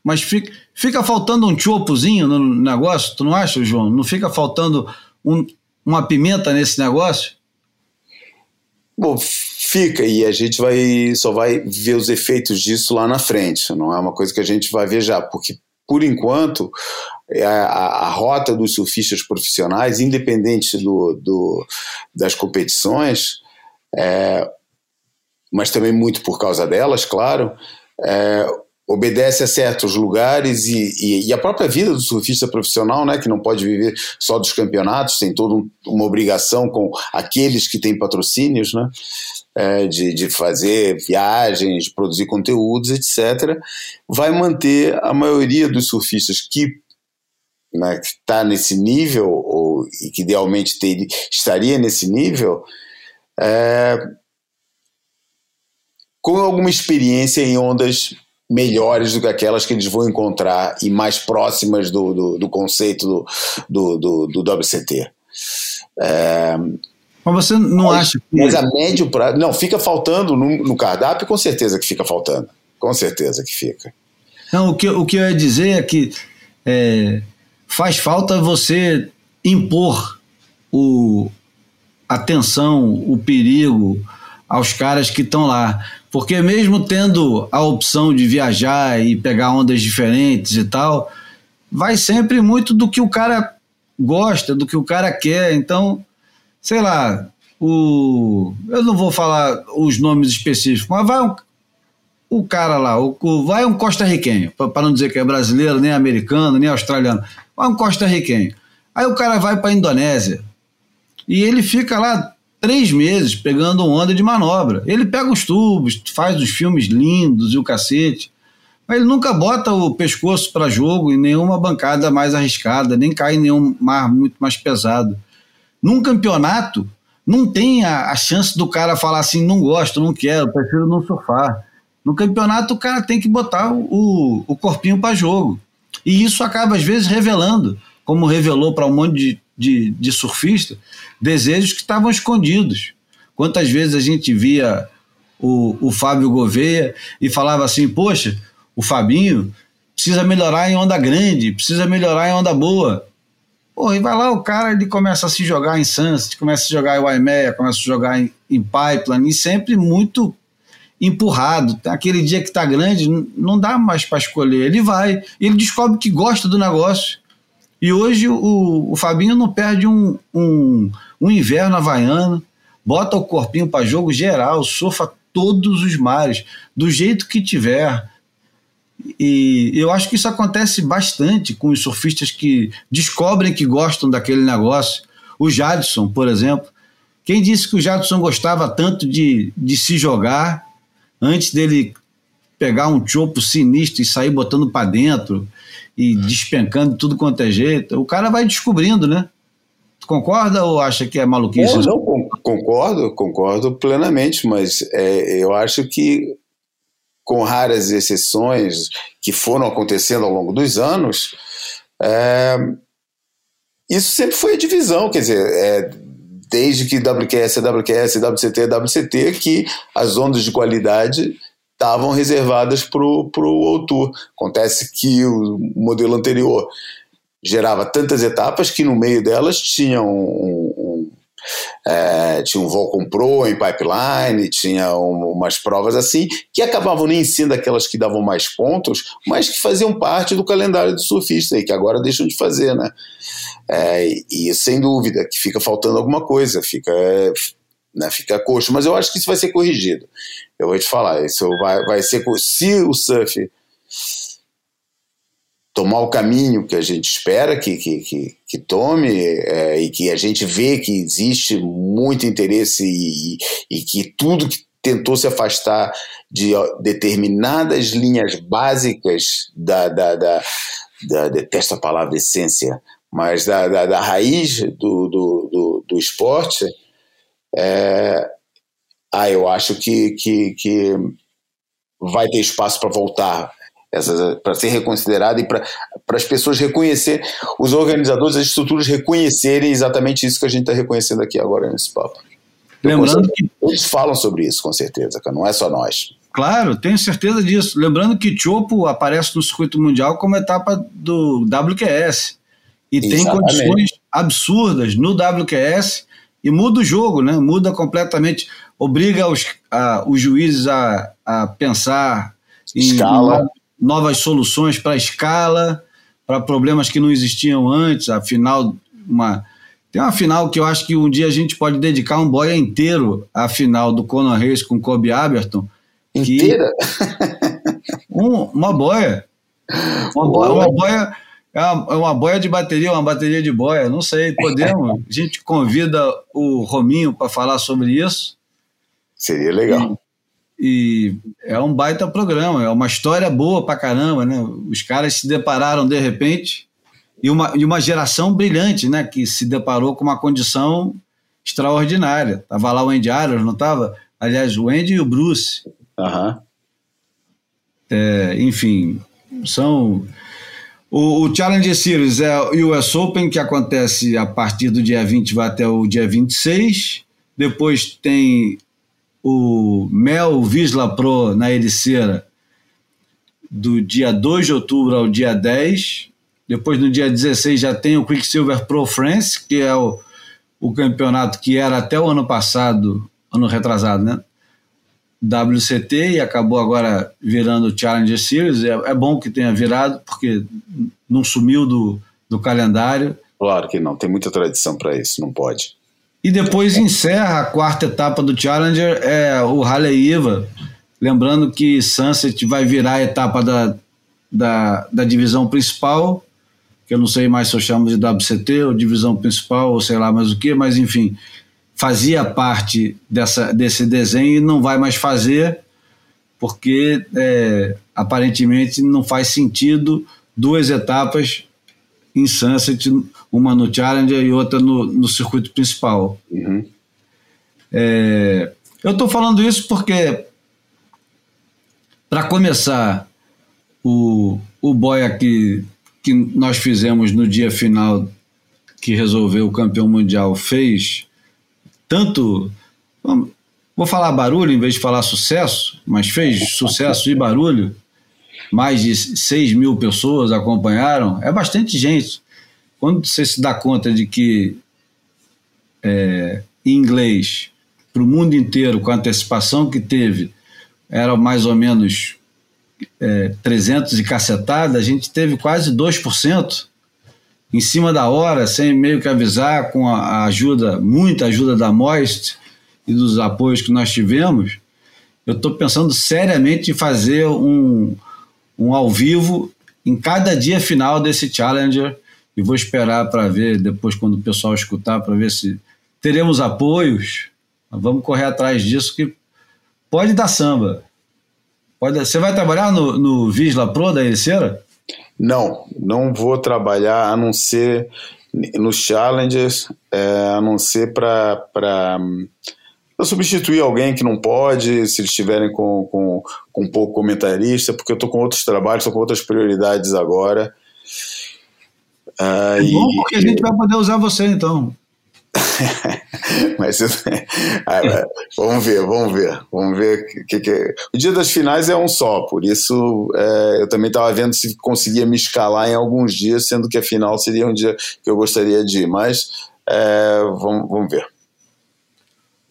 A: mas fica, fica faltando um chopozinho no negócio, tu não acha, João? Não fica faltando um, uma pimenta nesse negócio?
B: Bom, fica e a gente vai só vai ver os efeitos disso lá na frente. Não é uma coisa que a gente vai ver já, porque por enquanto é a, a, rota dos surfistas profissionais, independente do, do das competições, é, mas também muito por causa delas, claro. É, obedece a certos lugares e, e, e, a própria vida do surfista profissional, né, que não pode viver só dos campeonatos, tem toda um, uma obrigação com aqueles que têm patrocínios, né, é, de, de fazer viagens, de produzir conteúdos, etc., vai manter a maioria dos surfistas que né, está nesse nível, ou e que idealmente ter, estaria nesse nível, é, com alguma experiência em ondas melhores do que aquelas que eles vão encontrar e mais próximas do, do, do conceito do, do, do, do WCT.
A: É, mas você não
B: mas,
A: acha que.
B: Mas a médio prazo. Não, fica faltando no, no, cardápio, com certeza que fica faltando. Com certeza que fica.
A: Não, o que, o que eu ia dizer é que é, faz falta você impor o, a tensão, o perigo aos caras que estão lá. Porque mesmo tendo a opção de viajar e pegar ondas diferentes e tal, vai sempre muito do que o cara gosta, do que o cara quer. Então, sei lá, o eu não vou falar os nomes específicos, mas vai um, o cara lá, o, vai um costarriquenho, para não dizer que é brasileiro, nem americano, nem australiano, vai um costarriquenho. Aí o cara vai para a Indonésia e ele fica lá três meses pegando onda de manobra. Ele pega os tubos, faz os filmes lindos e o cacete, mas ele nunca bota o pescoço para jogo em nenhuma bancada mais arriscada, nem cai em nenhum mar muito mais pesado. Num campeonato, não tem a, a chance do cara falar assim: não gosto, não quero, prefiro não surfar. No campeonato, o cara tem que botar o, o corpinho para jogo. E isso acaba, às vezes, revelando, como revelou para um monte de, de, de surfista, desejos que estavam escondidos. Quantas vezes a gente via o, o Fábio Gouveia e falava assim: Poxa, o Fabinho precisa melhorar em onda grande, precisa melhorar em onda boa. Pô, e vai lá o cara, ele começa a se jogar em Sunset, começa a jogar em Waimea, começa a jogar em, em Pipeline, e sempre muito empurrado. Aquele dia que tá grande, não dá mais para escolher. Ele vai, ele descobre que gosta do negócio. E hoje o, o Fabinho não perde um, um, um inverno havaiano, bota o corpinho para jogo geral, surfa todos os mares, do jeito que tiver. E eu acho que isso acontece bastante com os surfistas que descobrem que gostam daquele negócio. O Jadson, por exemplo. Quem disse que o Jadson gostava tanto de, de se jogar antes dele pegar um chopo sinistro e sair botando para dentro e é. despencando tudo quanto é jeito? O cara vai descobrindo, né? Concorda ou acha que é maluquice?
B: Não, não concordo, concordo plenamente, mas é, eu acho que com raras exceções que foram acontecendo ao longo dos anos, é, isso sempre foi a divisão, quer dizer, é, desde que WQS é WQS, WCT é WCT, que as ondas de qualidade estavam reservadas para o autor. Acontece que o modelo anterior gerava tantas etapas que no meio delas tinha um, um, é, tinha um Volcom Pro em pipeline, tinha um, umas provas assim, que acabavam nem sendo aquelas que davam mais pontos, mas que faziam parte do calendário do surfista e que agora deixam de fazer, né? É, e sem dúvida que fica faltando alguma coisa, fica, né, fica coxo, mas eu acho que isso vai ser corrigido. Eu vou te falar, isso vai, vai ser se o surf tomar o caminho que a gente espera que, que, que, que tome é, e que a gente vê que existe muito interesse e, e que tudo que tentou se afastar de determinadas linhas básicas da, da, da, da detesto a palavra essência, mas da, da, da raiz do, do, do, do esporte, é, ah, eu acho que, que, que vai ter espaço para voltar para ser reconsiderada e para as pessoas reconhecer, os organizadores, as estruturas reconhecerem exatamente isso que a gente está reconhecendo aqui agora nesse papo.
A: Lembrando que.
B: Eles falam sobre isso, com certeza, cara, não é só nós.
A: Claro, tenho certeza disso. Lembrando que Chopo aparece no circuito mundial como etapa do WQS. E Exatamente. tem condições absurdas no WQS e muda o jogo, né? Muda completamente, obriga os, a, os juízes a, a pensar em novas soluções para escala, para problemas que não existiam antes. Afinal, uma tem uma final que eu acho que um dia a gente pode dedicar um boia inteiro à final do Conor Reis com Kobe Aberton.
B: Inteira?
A: Um, uma boia. Uma boia, uma boia é uma, é uma, boia de bateria, uma bateria de boia, não sei, podemos. A gente convida o Rominho para falar sobre isso.
B: Seria legal.
A: E, e, é um baita programa, é uma história boa pra caramba, né? Os caras se depararam de repente e uma, e uma geração brilhante, né? Que se deparou com uma condição extraordinária. Tava lá o Andy Arrows, não tava? Aliás, o Andy e o Bruce.
B: Uhum.
A: É, enfim, são o, o Challenger Series é o US Open, que acontece a partir do dia 20 vai até o dia 26. Depois tem o Mel Visla Pro na Ericeira, do dia 2 de outubro ao dia 10. Depois, no dia 16, já tem o Quicksilver Pro France, que é o, o campeonato que era até o ano passado, ano retrasado, né? WCT e acabou agora virando Challenger Series. É, é, bom que tenha virado, porque não sumiu do, do calendário.
B: Claro que não, tem muita tradição para isso, não pode.
A: E depois encerra a quarta etapa do Challenger, é o Rally Iva. Lembrando que Sunset vai virar a etapa da, da, da divisão principal, que eu não sei mais se eu chamo de WCT ou divisão principal ou sei lá mais o que, mas enfim, fazia parte dessa, desse desenho e não vai mais fazer, porque é, aparentemente não faz sentido duas etapas em Sunset, uma no Challenger e outra no, no circuito principal.
B: Uhum.
A: É, eu estou falando isso porque, para começar, o, o boia que, que nós fizemos no dia final que resolveu o campeão mundial fez tanto. Vou falar barulho em vez de falar sucesso, mas fez sucesso e barulho. Mais de 6 mil pessoas acompanharam. É bastante gente. Quando você se dá conta de que é, em inglês, para o mundo inteiro, com a antecipação que teve, era mais ou menos é, 300 e cacetada, a gente teve quase 2% em cima da hora, sem meio que avisar, com a ajuda, muita ajuda da Moist e dos apoios que nós tivemos, eu estou pensando seriamente em fazer um, um ao vivo em cada dia final desse Challenger e vou esperar para ver depois quando o pessoal escutar para ver se teremos apoios. Vamos correr atrás disso que pode dar samba. Pode, você vai trabalhar no, no Visla Pro da Ericeira?
B: Não, não vou trabalhar a não ser nos challenges, é, a não ser para substituir alguém que não pode, se eles estiverem com, com, com um pouco comentarista, porque eu estou com outros trabalhos, estou com outras prioridades agora.
A: Ah, é bom e, porque a gente vai poder usar você então.
B: Mas ah, vamos ver, vamos ver, vamos ver que, que, o dia das finais é um só, por isso é, eu também estava vendo se conseguia me escalar em alguns dias, sendo que a final seria um dia que eu gostaria de ir, mas é, vamos, vamos ver.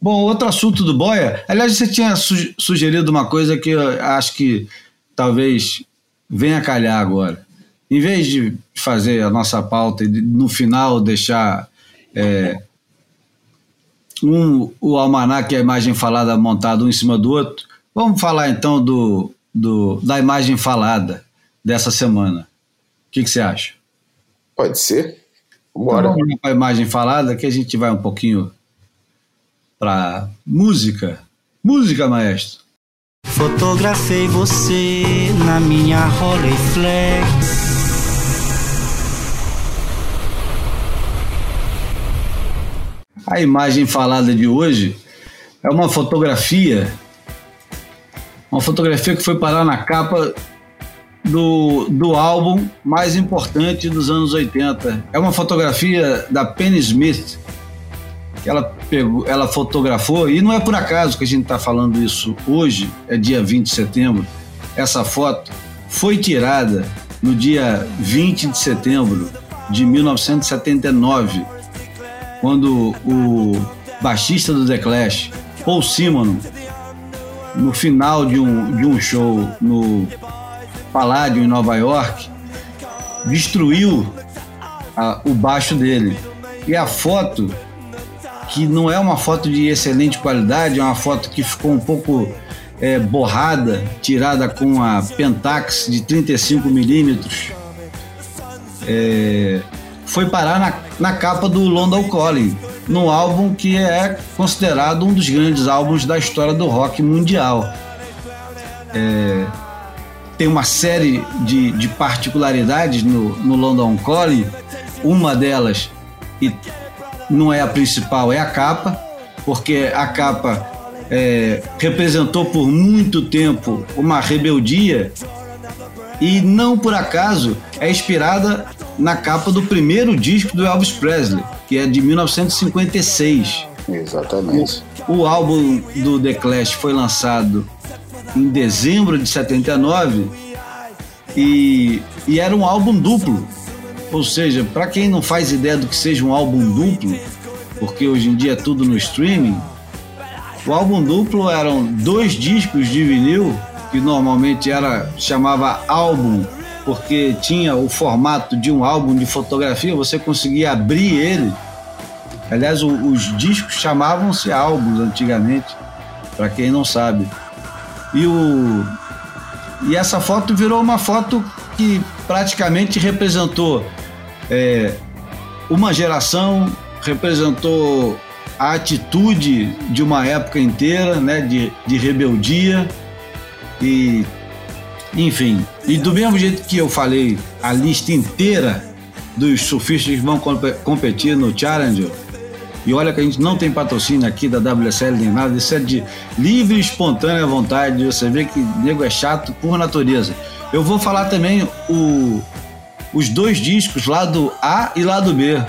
A: Bom, outro assunto do Boia, aliás, você tinha sugerido uma coisa que eu acho que talvez venha a calhar agora. Em vez de fazer a nossa pauta e no final deixar é, um, o almanac e a imagem falada montado um em cima do outro. Vamos falar então do, do da imagem falada dessa semana. O que, que você acha?
B: Pode ser. Bora.
A: Então, vamos para a imagem falada que a gente vai um pouquinho para música. Música, maestro.
D: Fotografei você na minha Rolleiflex
A: A imagem falada de hoje é uma fotografia, uma fotografia que foi parar na capa do, do álbum mais importante dos anos 80. É uma fotografia da Penny Smith, que ela, pegou, ela fotografou, e não é por acaso que a gente está falando isso hoje, é dia 20 de setembro. Essa foto foi tirada no dia 20 de setembro de 1979 quando o baixista do The Clash, Paul Simon, no final de um, de um show no Paládio em Nova York, destruiu a, o baixo dele. E a foto, que não é uma foto de excelente qualidade, é uma foto que ficou um pouco é, borrada, tirada com a Pentax de 35 milímetros, é, foi parar na, na capa do London Calling, no álbum que é considerado um dos grandes álbuns da história do rock mundial. É, tem uma série de, de particularidades no, no London Calling, uma delas, e não é a principal, é a capa, porque a capa é, representou por muito tempo uma rebeldia e não por acaso é inspirada na capa do primeiro disco do Elvis Presley, que é de 1956.
B: Exatamente.
A: O, o álbum do The Clash foi lançado em dezembro de 79 e, e era um álbum duplo. Ou seja, para quem não faz ideia do que seja um álbum duplo, porque hoje em dia é tudo no streaming, o álbum duplo eram dois discos de vinil que normalmente era chamava álbum porque tinha o formato de um álbum de fotografia, você conseguia abrir ele. Aliás, o, os discos chamavam-se álbuns antigamente, para quem não sabe. E, o, e essa foto virou uma foto que praticamente representou é, uma geração, representou a atitude de uma época inteira, né, de, de rebeldia e enfim, e do mesmo jeito que eu falei a lista inteira dos surfistas que vão competir no Challenger, e olha que a gente não tem patrocínio aqui da WSL nem nada, isso é de livre e espontânea vontade, você vê que nego é chato por natureza. Eu vou falar também o, os dois discos, lado A e lado B.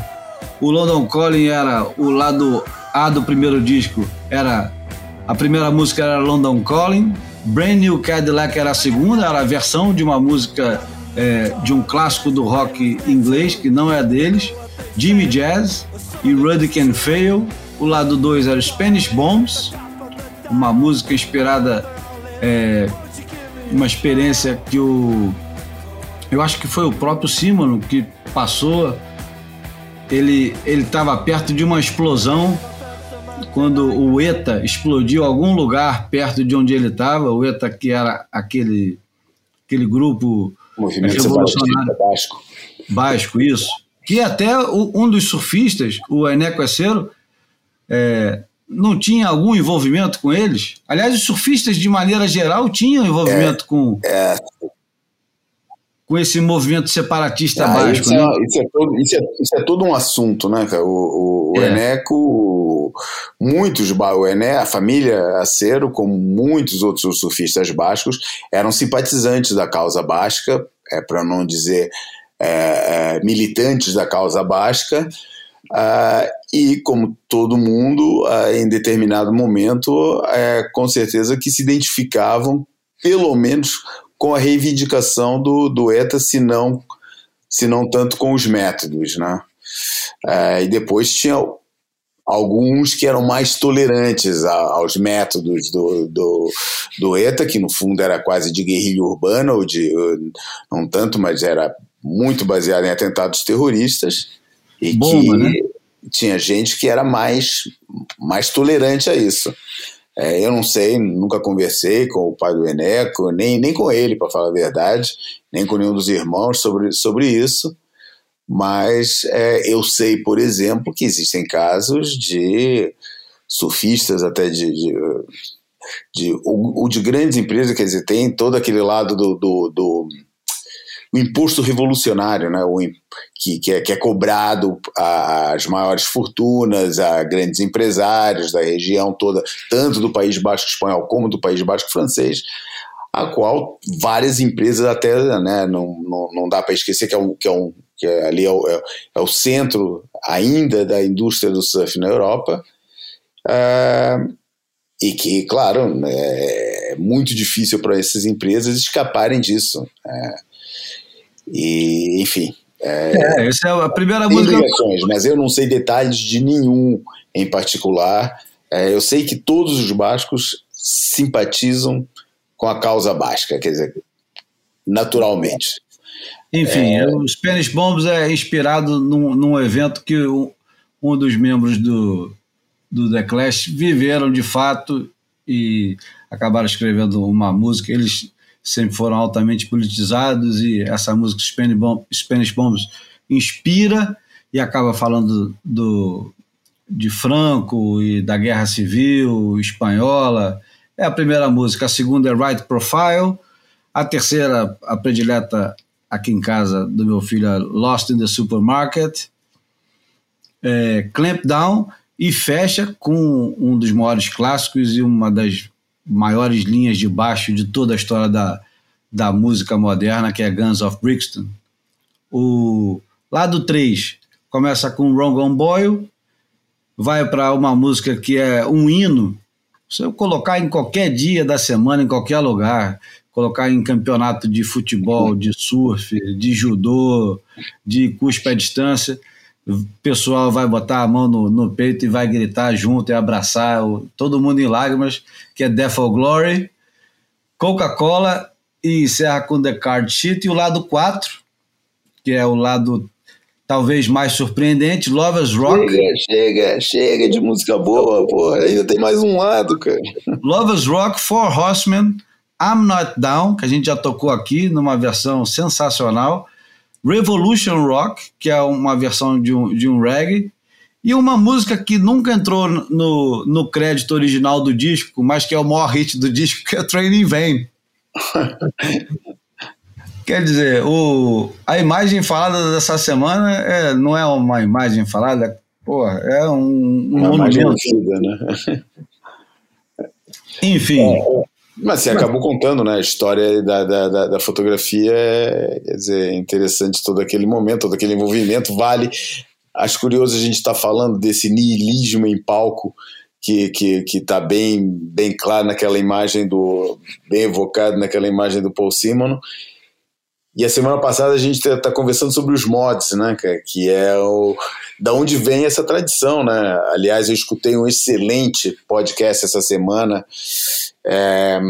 A: O London Calling era o lado A do primeiro disco, era a primeira música era London Calling, Brand New Cadillac era a segunda, era a versão de uma música é, de um clássico do rock inglês, que não é deles, Jimmy Jazz e Ruddy Can Fail. O lado 2 era Spanish Bombs, uma música inspirada, é, uma experiência que o. Eu acho que foi o próprio Simon que passou. Ele estava perto de uma explosão quando o ETA explodiu algum lugar perto de onde ele estava, o ETA que era aquele, aquele grupo
B: Movimento revolucionário
A: Basco. Basco, isso. Que até o, um dos surfistas, o Eneco Ecero, é, não tinha algum envolvimento com eles. Aliás, os surfistas, de maneira geral, tinham envolvimento
B: é,
A: com,
B: é,
A: com esse movimento separatista ah, basco.
B: Isso,
A: né?
B: é, isso, é todo, isso, é, isso, é, todo um assunto, né, cara? O, o, é. Eneco, muitos, o Ené, a família Acero, como muitos outros surfistas bascos, eram simpatizantes da causa basca, é, para não dizer é, é, militantes da causa basca, Uh, e como todo mundo, uh, em determinado momento, uh, com certeza que se identificavam, pelo menos com a reivindicação do, do ETA, se não, se não tanto com os métodos. Né? É, e depois tinha alguns que eram mais tolerantes a, aos métodos do, do, do, ETA, que no fundo era quase de guerrilha urbana, ou de, não tanto, mas era muito baseado em atentados terroristas, e Bomba, que né? tinha gente que era mais, mais tolerante a isso. É, eu não sei, nunca conversei com o pai do Eneco, nem, nem com ele, para falar a verdade, nem com nenhum dos irmãos sobre, sobre isso, mas é, eu sei, por exemplo, que existem casos de surfistas, até de, de, de, de grandes empresas, quer dizer, tem todo aquele lado do, do, do o imposto revolucionário, né, o, que, que, é, que é cobrado às maiores fortunas, a grandes empresários da região toda, tanto do País Basco Espanhol como do País Basco Francês, a qual várias empresas até, né, não, não, não dá para esquecer que é um, que é um que é, ali é o, é, é o, centro ainda da indústria do surf na Europa, uh, e que, claro, né, é muito difícil para essas empresas escaparem disso. Uh, e, enfim.
A: É, é, essa é a primeira música.
B: Ligações, mas eu não sei detalhes de nenhum em particular. É, eu sei que todos os bascos simpatizam com a causa basca, quer dizer, naturalmente.
A: Enfim, é... o Spanish Bombs é inspirado num, num evento que um, um dos membros do, do The Clash viveram de fato e acabaram escrevendo uma música. Eles sempre foram altamente politizados e essa música Spanish, Bomb, Spanish Bombs inspira e acaba falando do, de Franco e da Guerra Civil espanhola. É a primeira música. A segunda é Right Profile. A terceira, a predileta aqui em casa do meu filho, é Lost in the Supermarket. É, Clamp Down e fecha com um dos maiores clássicos e uma das maiores linhas de baixo de toda a história da, da música moderna, que é Guns of Brixton. O lado 3 começa com Wrong Gone Boyle, vai para uma música que é um hino. Se eu colocar em qualquer dia da semana, em qualquer lugar, colocar em campeonato de futebol, de surf, de judô, de cuspe à distância, o pessoal vai botar a mão no, no peito e vai gritar junto e abraçar o, todo mundo em lágrimas, que é Death or Glory, Coca-Cola e encerra com The Card Sheet. E o lado 4, que é o lado talvez mais surpreendente, Lovers Rock.
B: Chega, chega, chega de música boa, pô. Ainda tem mais um lado, cara.
A: Lovers Rock, Four Horsemen, I'm Not Down, que a gente já tocou aqui numa versão sensacional. Revolution Rock, que é uma versão de um, de um reggae, e uma música que nunca entrou no, no crédito original do disco, mas que é o maior hit do disco, que é Training Vain. Quer dizer, o, a imagem falada dessa semana é, não é uma imagem falada, porra, é um, um é monumento. Né? Enfim. É,
B: mas você acabou contando, né? A história da, da, da, fotografia é, quer dizer, interessante todo aquele momento, todo aquele envolvimento. Vale. Acho curioso a gente estar tá falando desse niilismo em palco que que que está bem bem claro naquela imagem do bem evocado naquela imagem do Paul Simon. E a semana passada a gente está tá conversando sobre os mods, né, que é o da onde vem essa tradição, né? Aliás, eu escutei um excelente podcast essa semana é,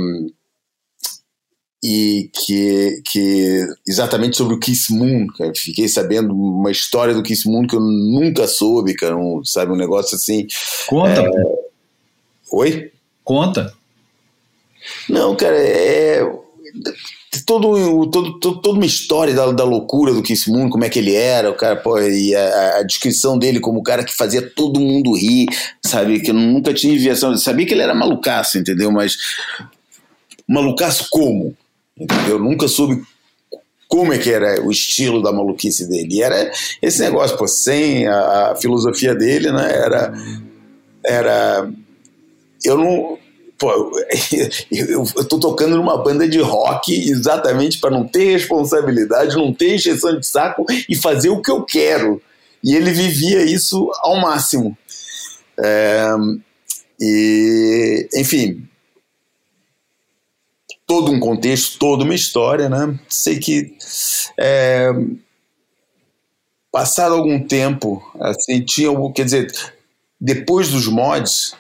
B: e que, que exatamente sobre o Kiss Moon, cara. Fiquei sabendo uma história do Kiss Moon que eu nunca soube, cara. Um, sabe, um negócio assim.
A: Conta. É...
B: Oi?
A: Conta.
B: Não, cara, é todo, todo, todo, toda uma história da, da loucura do Kiss Moon, como é que ele era, o cara, pô, e a, a, descrição dele como o cara que fazia todo mundo rir, sabe? Que eu nunca tinha viação, sabia que ele era malucaço, entendeu? Mas malucaço como? Entendeu? Eu nunca soube como é que era o estilo da maluquice dele. E era esse negócio, pô, sem a, a filosofia dele, né? Era. Era. Eu não pô, eu, tô tocando numa banda de rock exatamente para não ter responsabilidade, não ter injeção de saco e fazer o que eu quero. E ele vivia isso ao máximo. É, e, enfim, todo um contexto, toda uma história, né? Sei que é, passado algum tempo, assim, tinha, quer dizer, depois dos mods,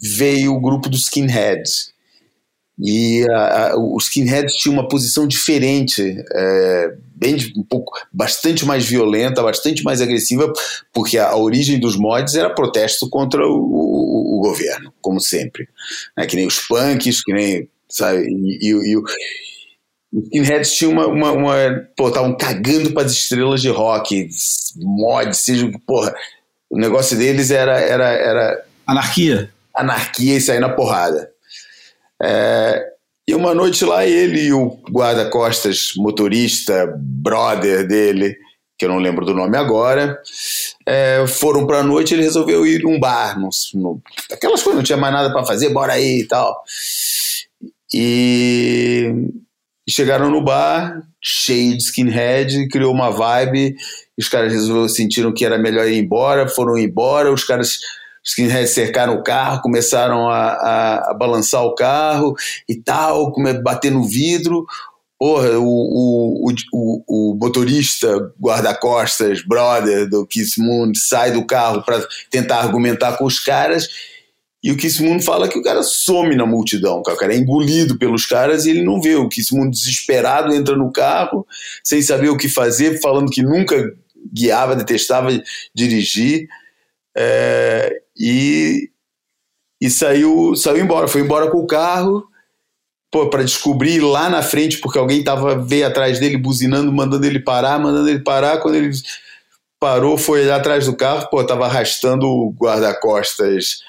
B: veio o grupo dos skinheads. E a, a, os skinheads tinham uma posição diferente, é, bem um pouco, bastante mais violenta, bastante mais agressiva, porque a, a origem dos mods era protesto contra o, o, o governo, como sempre, né? que nem os punks, que nem sabe, e, e, e, os skinheads tinham uma, uma, uma pô, estavam cagando para as estrelas de rock, mods, seja, porra, o negócio deles era era era
A: anarquia
B: anarquia e sair na porrada. É, e uma noite lá, ele e o guarda-costas, motorista, brother dele, que eu não lembro do nome agora, é, foram para a noite ele resolveu ir num bar, no, no, aquelas coisas, não tinha mais nada para fazer, bora aí e tal. E, chegaram no bar, cheio de skinhead, criou uma vibe, os caras sentiram que era melhor ir embora, foram embora, os caras skinheads cercaram o carro, começaram a, a, a balançar o carro e tal, bater no vidro. Porra, o, o, o, o motorista, guarda-costas, brother do Kiss Moon, sai do carro para tentar argumentar com os caras. E o Kiss Moon fala que o cara some na multidão, o cara é engolido pelos caras e ele não vê. O Kiss Moon desesperado entra no carro, sem saber o que fazer, falando que nunca guiava, detestava dirigir. É, e e saiu, saiu embora. Foi embora com o carro para descobrir lá na frente, porque alguém tava veio atrás dele buzinando, mandando ele parar, mandando ele parar. Quando ele parou, foi atrás do carro, pô, tava arrastando o guarda-costas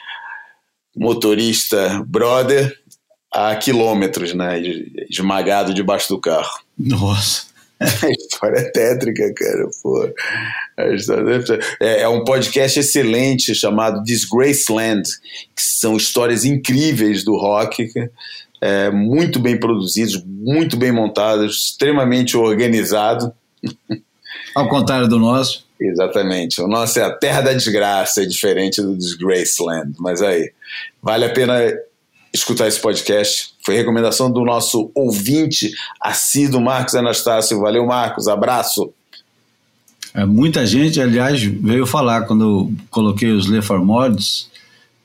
B: motorista brother a quilômetros, né? Esmagado debaixo do carro.
A: Nossa.
B: A história é tétrica, cara. Pô. É, é, um podcast excelente chamado Disgraceland, que são histórias incríveis do rock, é, muito bem produzidos, muito bem montados, extremamente organizado.
A: Ao contrário do nosso.
B: Exatamente. O nosso é a terra da desgraça, é diferente do Disgraceland. Mas aí, vale a pena escutar esse podcast. Foi recomendação do nosso ouvinte assíduo Marcos Anastácio. Valeu, Marcos. Abraço.
A: É, muita gente, aliás, veio falar quando eu coloquei os Leformodes,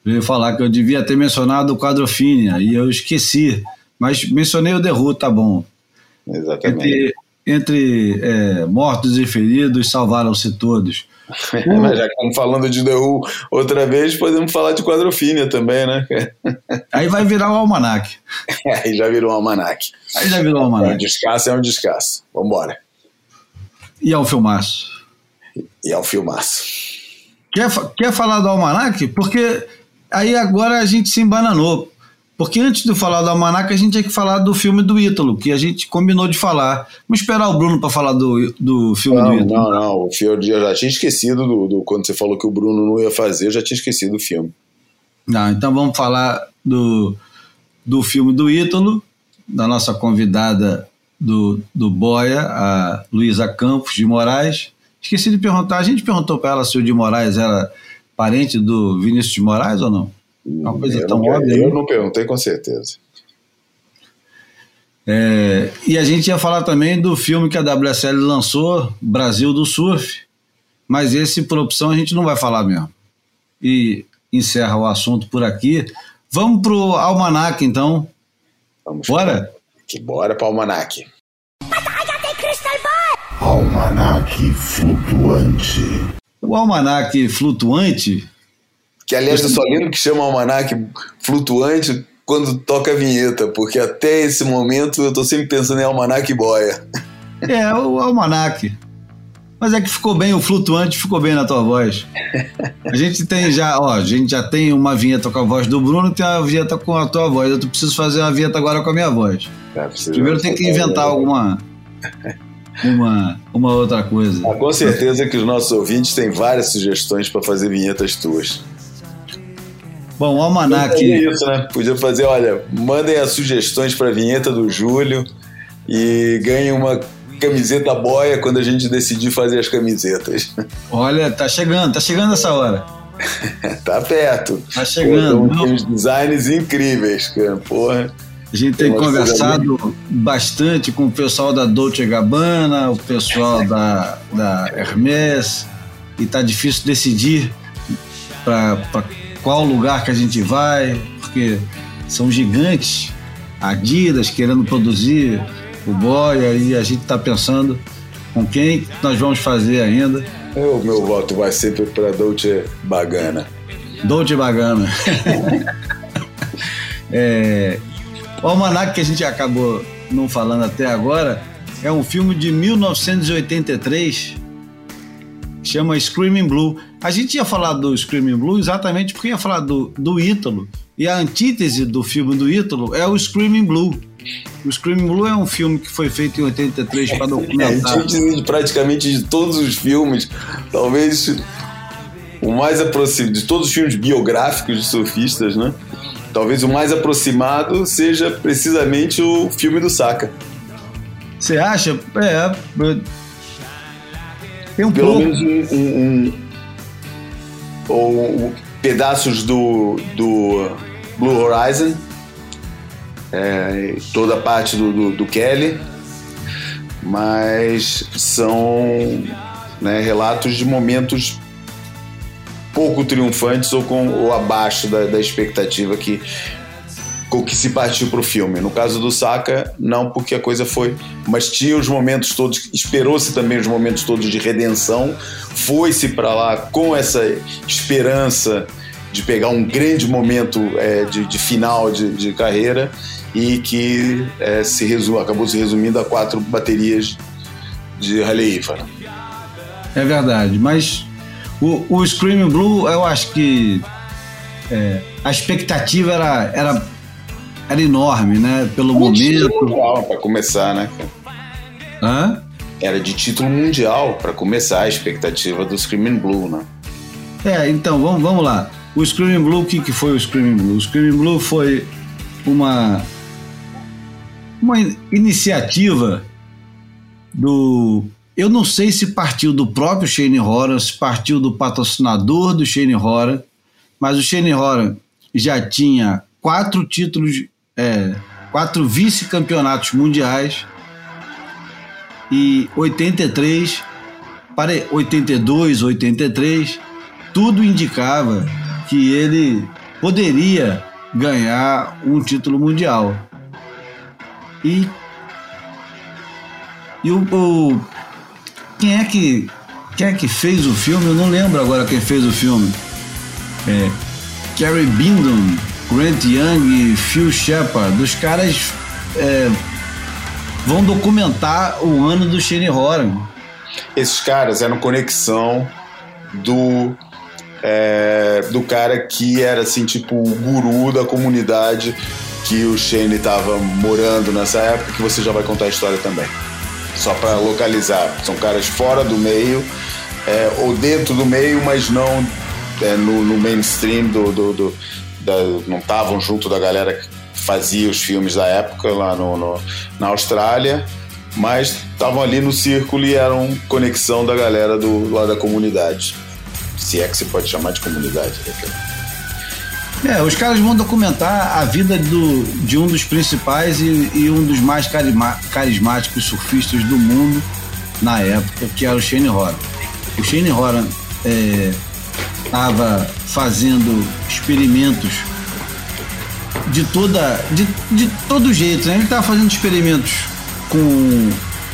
A: veio falar que eu devia ter mencionado o Quadrofínia e eu esqueci. Mas mencionei o Who, tá bom.
B: Exatamente.
A: Entre, entre é, mortos e feridos, salvaram-se todos.
B: Mas já que estamos falando de The Who outra vez, podemos falar de quadrofínia também, né?
A: Aí vai virar o um almanac.
B: Aí já virou um almanac.
A: Aí já virou um almanac.
B: É um descasso, é um descasso. Vambora.
A: E ao filmaço?
B: E ao filmaço.
A: Quer, quer falar do almanac? Porque aí agora a gente se embananou. Porque antes de falar do Almanac, a gente tinha que falar do filme do Ítalo, que a gente combinou de falar. Vamos esperar o Bruno para falar do, do filme
B: não,
A: do Ítalo.
B: Não, não, o filme, eu já tinha esquecido do, do, Quando você falou que o Bruno não ia fazer, eu já tinha esquecido do filme.
A: Não, então vamos falar do, do filme do Ítalo, da nossa convidada do, do Boia, a Luísa Campos de Moraes. Esqueci de perguntar, a gente perguntou para ela se o de Moraes era parente do Vinícius de Moraes ou não?
B: Uma coisa eu tão não, óbvia. Eu né? não perguntei com certeza.
A: É, e a gente ia falar também do filme que a WSL lançou, Brasil do Surf, mas esse, por opção, a gente não vai falar mesmo. E encerra o assunto por aqui. Vamos pro Almanac, então.
B: Vamos
A: bora?
B: Que bora pro Almanac.
C: Almanac flutuante.
A: O Almanac flutuante
B: que aliás eu só lembro que chama almanac flutuante quando toca a vinheta, porque até esse momento eu tô sempre pensando em almanac boia.
A: É, o almanac. Mas é que ficou bem, o flutuante ficou bem na tua voz. A gente tem já, ó, a gente já tem uma vinheta com a voz do Bruno e tem uma vinheta com a tua voz. Eu preciso fazer uma vinheta agora com a minha voz. É, Primeiro tem que inventar alguma uma, uma outra coisa.
B: Ah, com certeza que os nossos ouvintes têm várias sugestões para fazer vinhetas tuas.
A: Bom, o Almanac.
B: Isso, né? Podia fazer, olha, mandem as sugestões para a vinheta do Júlio e ganhem uma camiseta boia quando a gente decidir fazer as camisetas.
A: Olha, tá chegando, tá chegando essa hora.
B: tá perto.
A: Tá chegando.
B: Pô, tem uns designs incríveis, cara. Porra.
A: A gente tem, tem conversado bastante com o pessoal da Dolce Gabbana, o pessoal da, da Hermès, e tá difícil decidir para qual lugar que a gente vai, porque são gigantes, Adidas querendo produzir o Boia e a gente está pensando com quem nós vamos fazer ainda.
B: O meu voto vai sempre para Dolce Bagana.
A: Dolce Bagana. é, o Almanac que a gente acabou não falando até agora é um filme de 1983 chama Screaming Blue. A gente ia falar do Screaming Blue exatamente porque ia falar do, do Ítalo. E a antítese do filme do Ítalo é o Screaming Blue. O Screaming Blue é um filme que foi feito em 83 para documentar.
B: É, antítese de praticamente de todos os filmes. Talvez o mais aproximado de todos os filmes biográficos de surfistas, né? Talvez o mais aproximado seja precisamente o filme do Saka.
A: Você acha? É,
B: tem um Pelo pouco. menos um, um, um, pedaços do, do Blue Horizon, é, toda a parte do, do, do Kelly, mas são né, relatos de momentos pouco triunfantes ou, com, ou abaixo da, da expectativa que com que se partiu para o filme. No caso do Saka, não, porque a coisa foi. Mas tinha os momentos todos, esperou-se também os momentos todos de redenção, foi-se para lá com essa esperança de pegar um grande momento é, de, de, final de, de, carreira e que é, se resu acabou se resumindo a quatro baterias de Halle Ifar.
A: É verdade, mas o, o Screaming Blue, eu acho que é, a expectativa era, era, era enorme, né? Pelo momento.
B: Para começar, né? Hã? Era de título mundial para começar a expectativa do Screaming Blue, né?
A: É, então vamos, vamos lá. O Screaming Blue, o que, que foi o Screaming Blue? O Screaming Blue foi uma, uma iniciativa do. Eu não sei se partiu do próprio Shane Horan, se partiu do patrocinador do Shane Horan, mas o Shane Horan já tinha quatro títulos, é, quatro vice-campeonatos mundiais e 83 para 82, 83, tudo indicava que ele poderia ganhar um título mundial. E, e o, o, quem é que quem é que fez o filme? Eu não lembro agora quem fez o filme. É, Carrie Bindon, Grant Young e Phil Shepard. Os caras é, vão documentar o ano do Shane Horan.
B: Esses caras eram conexão do é, do cara que era assim tipo o guru da comunidade que o Shane estava morando nessa época que você já vai contar a história também. Só para localizar, são caras fora do meio é, ou dentro do meio, mas não é, no, no, mainstream do, do, do da, não estavam junto da galera fazia os filmes da época lá no, no na Austrália, mas estavam ali no círculo e eram conexão da galera do lá da comunidade. Se é que se pode chamar de comunidade.
A: Né? É, os caras vão documentar a vida do, de um dos principais e, e um dos mais carismáticos surfistas do mundo na época, que era o Shane Horan. O Shane Horan estava fazendo experimentos de toda de, de todo jeito. Né? Ele estava fazendo experimentos com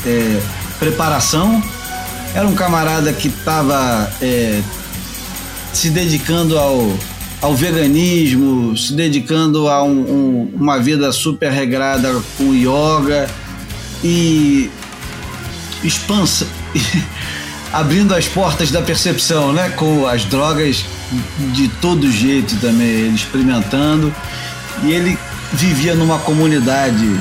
A: é, preparação. Era um camarada que estava é, se dedicando ao, ao veganismo, se dedicando a um, um, uma vida super regrada com yoga e expansa, abrindo as portas da percepção, né? Com as drogas de todo jeito também, ele experimentando e ele vivia numa comunidade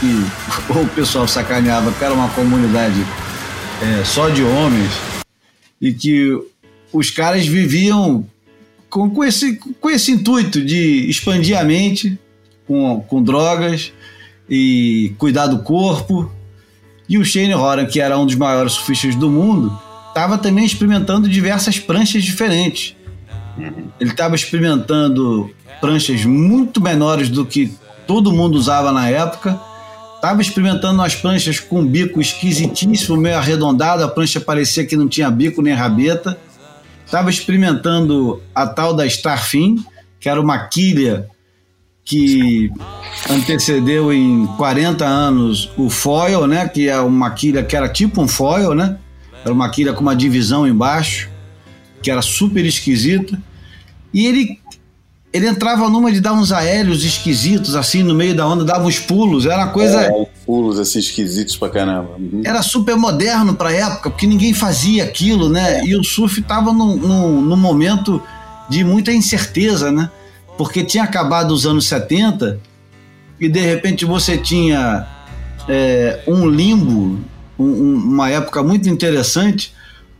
A: que o pessoal sacaneava que era uma comunidade é, só de homens e que os caras viviam com, com, esse, com esse intuito de expandir a mente com, com drogas e cuidar do corpo. E o Shane Horan, que era um dos maiores surfistas do mundo, estava também experimentando diversas pranchas diferentes. Ele estava experimentando pranchas muito menores do que todo mundo usava na época. Estava experimentando umas pranchas com bico esquisitíssimo, meio arredondado, a prancha parecia que não tinha bico nem rabeta. Estava experimentando a tal da Starfin, que era uma quilha que antecedeu em 40 anos o foil, né? Que é uma quilha que era tipo um foil, né? Era uma quilha com uma divisão embaixo, que era super esquisita. E ele ele entrava numa de dar uns aéreos esquisitos, assim, no meio da onda, dava uns pulos, era uma coisa. É,
B: pulos assim esquisitos pra caramba.
A: Uhum. Era super moderno pra época, porque ninguém fazia aquilo, né? É. E o surf tava num, num, num, momento de muita incerteza, né? Porque tinha acabado os anos 70 e de repente você tinha é, um limbo, um, uma época muito interessante,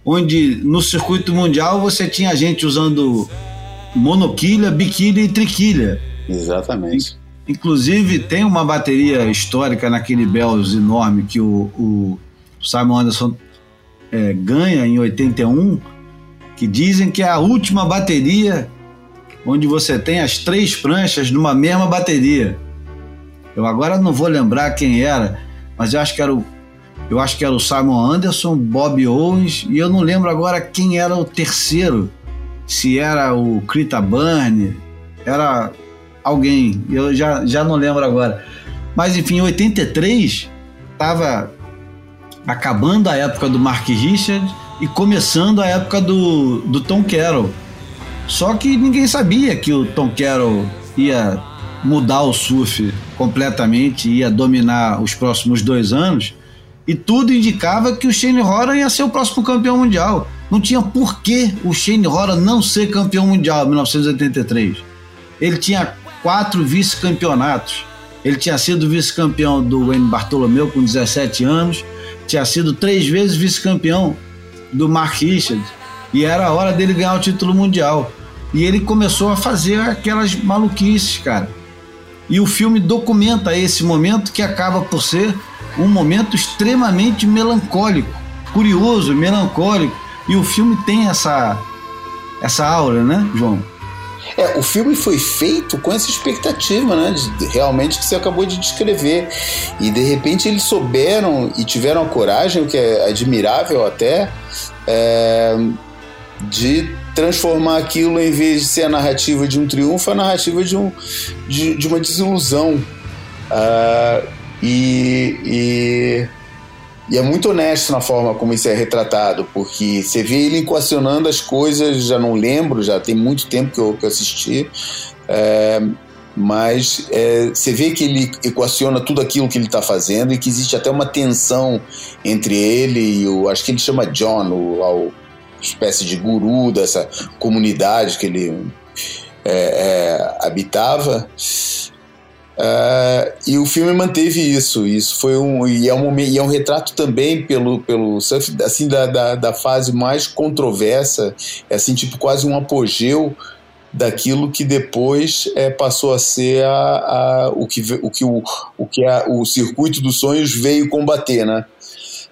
A: onde no circuito mundial você tinha gente usando monoquilha, biquilha e triquilha.
B: Exatamente.
A: Inclusive, tem uma bateria histórica naquele Bells enorme que o, o Simon Anderson é, ganha em 81, que dizem que é a última bateria onde você tem as três pranchas numa mesma bateria. Eu agora não vou lembrar quem era, mas eu acho que era o eu acho que era o Simon Anderson, Bob Owens e eu não lembro agora quem era o terceiro se era o Krita Burn, era alguém, eu já, já não lembro agora. Mas enfim, em 83 estava acabando a época do Mark Richard e começando a época do, do Tom Carroll. Só que ninguém sabia que o Tom Carroll ia mudar o surf completamente, ia dominar os próximos dois anos, e tudo indicava que o Shane Horan ia ser o próximo campeão mundial. Não tinha por que o Shane Horan não ser campeão mundial em 1983. Ele tinha quatro vice-campeonatos. Ele tinha sido vice-campeão do Wayne Bartolomeu com 17 anos, tinha sido três vezes vice-campeão do Mark Richards, e era a hora dele ganhar o título mundial. E ele começou a fazer aquelas maluquices, cara. E o filme documenta esse momento que acaba por ser um momento extremamente melancólico, curioso, melancólico. E o filme tem essa essa aura, né, João?
B: É, o filme foi feito com essa expectativa, né? De, realmente que você acabou de descrever. E de repente eles souberam e tiveram a coragem, o que é admirável até, é, de transformar aquilo, em vez de ser a narrativa de um triunfo, a narrativa de, um, de, de uma desilusão. Uh, e, e, e, é muito honesto na forma como isso é retratado, porque você vê ele equacionando as coisas, já não lembro, já tem muito tempo que eu, que eu assisti, é, mas é, você vê que ele equaciona tudo aquilo que ele está fazendo e que existe até uma tensão entre ele e o, acho que ele chama John, o, o espécie de guru dessa comunidade que ele é, é, habitava. Uh, e o filme manteve isso. Isso foi um e é um, e é um retrato também pelo pelo assim da, da, da, fase mais controversa, é assim tipo quase um apogeu daquilo que depois é, passou a ser a, a, o que o que o, o que a, o circuito dos sonhos veio combater, né?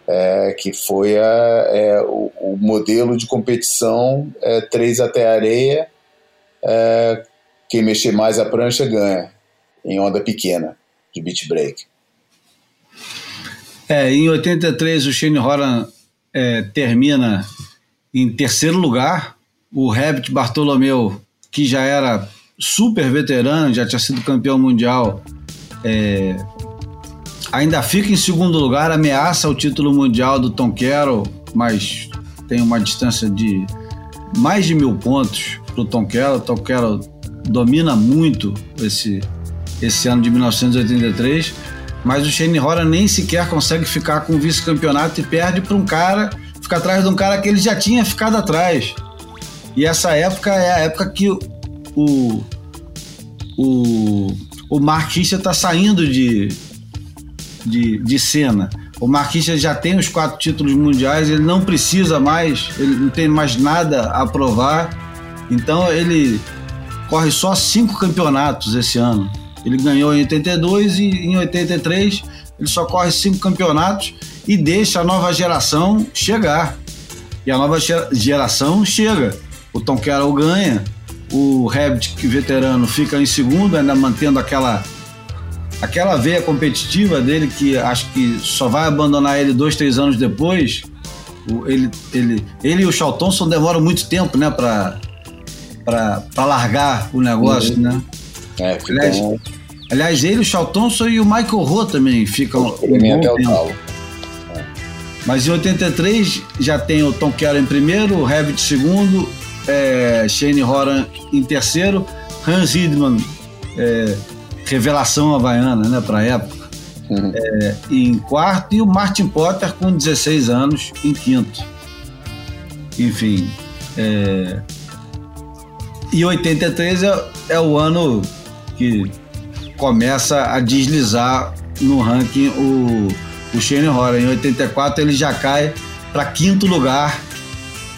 B: É, que foi a, é, o, o, modelo de competição é, três até areia, é, quem mexer mais a prancha ganha, em onda pequena, de beach break.
A: É, em 83 o Shane Horan é, termina em terceiro lugar, o Herbert Bartolomeu, que já era super veterano, já tinha sido campeão mundial, é, ainda fica em segundo lugar, ameaça o título mundial do Tom Carroll, mas tem uma distância de mais de mil pontos para o Tom Carroll. Tom Carroll domina muito esse, esse ano de 1983, mas o Shane Horan nem sequer consegue ficar com o vice-campeonato e perde para um cara, fica atrás de um cara que ele já tinha ficado atrás. E essa época é a época que o, o, o Mark está saindo de, de, de cena. O Marquinhos já tem os quatro títulos mundiais, ele não precisa mais, ele não tem mais nada a provar. Então ele corre só cinco campeonatos esse ano. Ele ganhou em 82 e em 83 ele só corre cinco campeonatos e deixa a nova geração chegar. E a nova geração chega. O Tom Carroll ganha, o Rabbit, veterano, fica em segundo, ainda mantendo aquela aquela veia competitiva dele que acho que só vai abandonar ele dois, três anos depois. Ele, ele, ele e o Charl Thompson demoram muito tempo, né, para para largar o negócio, uhum. né?
B: É, aliás,
A: aliás, ele, o Charl Thompson e o Michael Rowe também ficam.
B: Um até o
A: Mas em 83 já tem o Tom Keller em primeiro, o Herbert em segundo, é, Shane Horan em terceiro, Hans Hidman é, revelação havaiana, né, para a época, uhum. é, em quarto, e o Martin Potter com 16 anos em quinto. Enfim, é, e 83 é, é o ano que começa a deslizar no ranking o, o Shane Horan. Em 84 ele já cai para quinto lugar.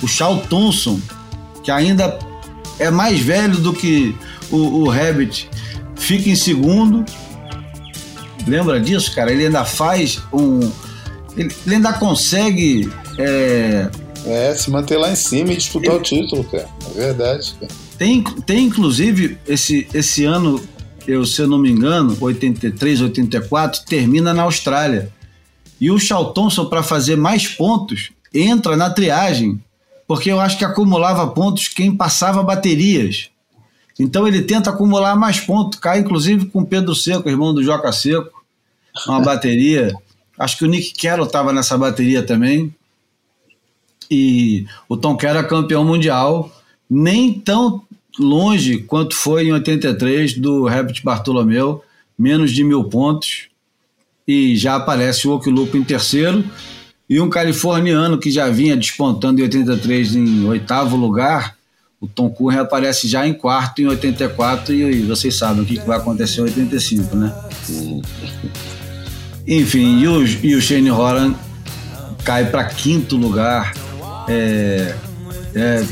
A: O Charl Thompson, que ainda é mais velho do que o, o Rabbit, fica em segundo. Lembra disso, cara? Ele ainda faz um. Ele, ele ainda consegue. É...
B: é, se manter lá em cima e disputar ele... o título, cara. É verdade, cara.
A: Tem, tem inclusive, esse, esse ano, eu, se eu não me engano, 83, 84, termina na Austrália. E o Charl Thompson, para fazer mais pontos, entra na triagem, porque eu acho que acumulava pontos quem passava baterias. Então ele tenta acumular mais pontos, cai inclusive com Pedro Seco, irmão do Joca Seco, uma bateria. Acho que o Nick Carroll estava nessa bateria também. E o Tom Carroll é campeão mundial. Nem tão longe quanto foi em 83 do Herbert Bartolomeu, menos de mil pontos, e já aparece o Okilupo em terceiro, e um californiano que já vinha despontando em 83 em oitavo lugar, o Tom Curren aparece já em quarto em 84 e vocês sabem o que vai acontecer em 85, né? Enfim, e o, e o Shane Horan cai para quinto lugar. É, é,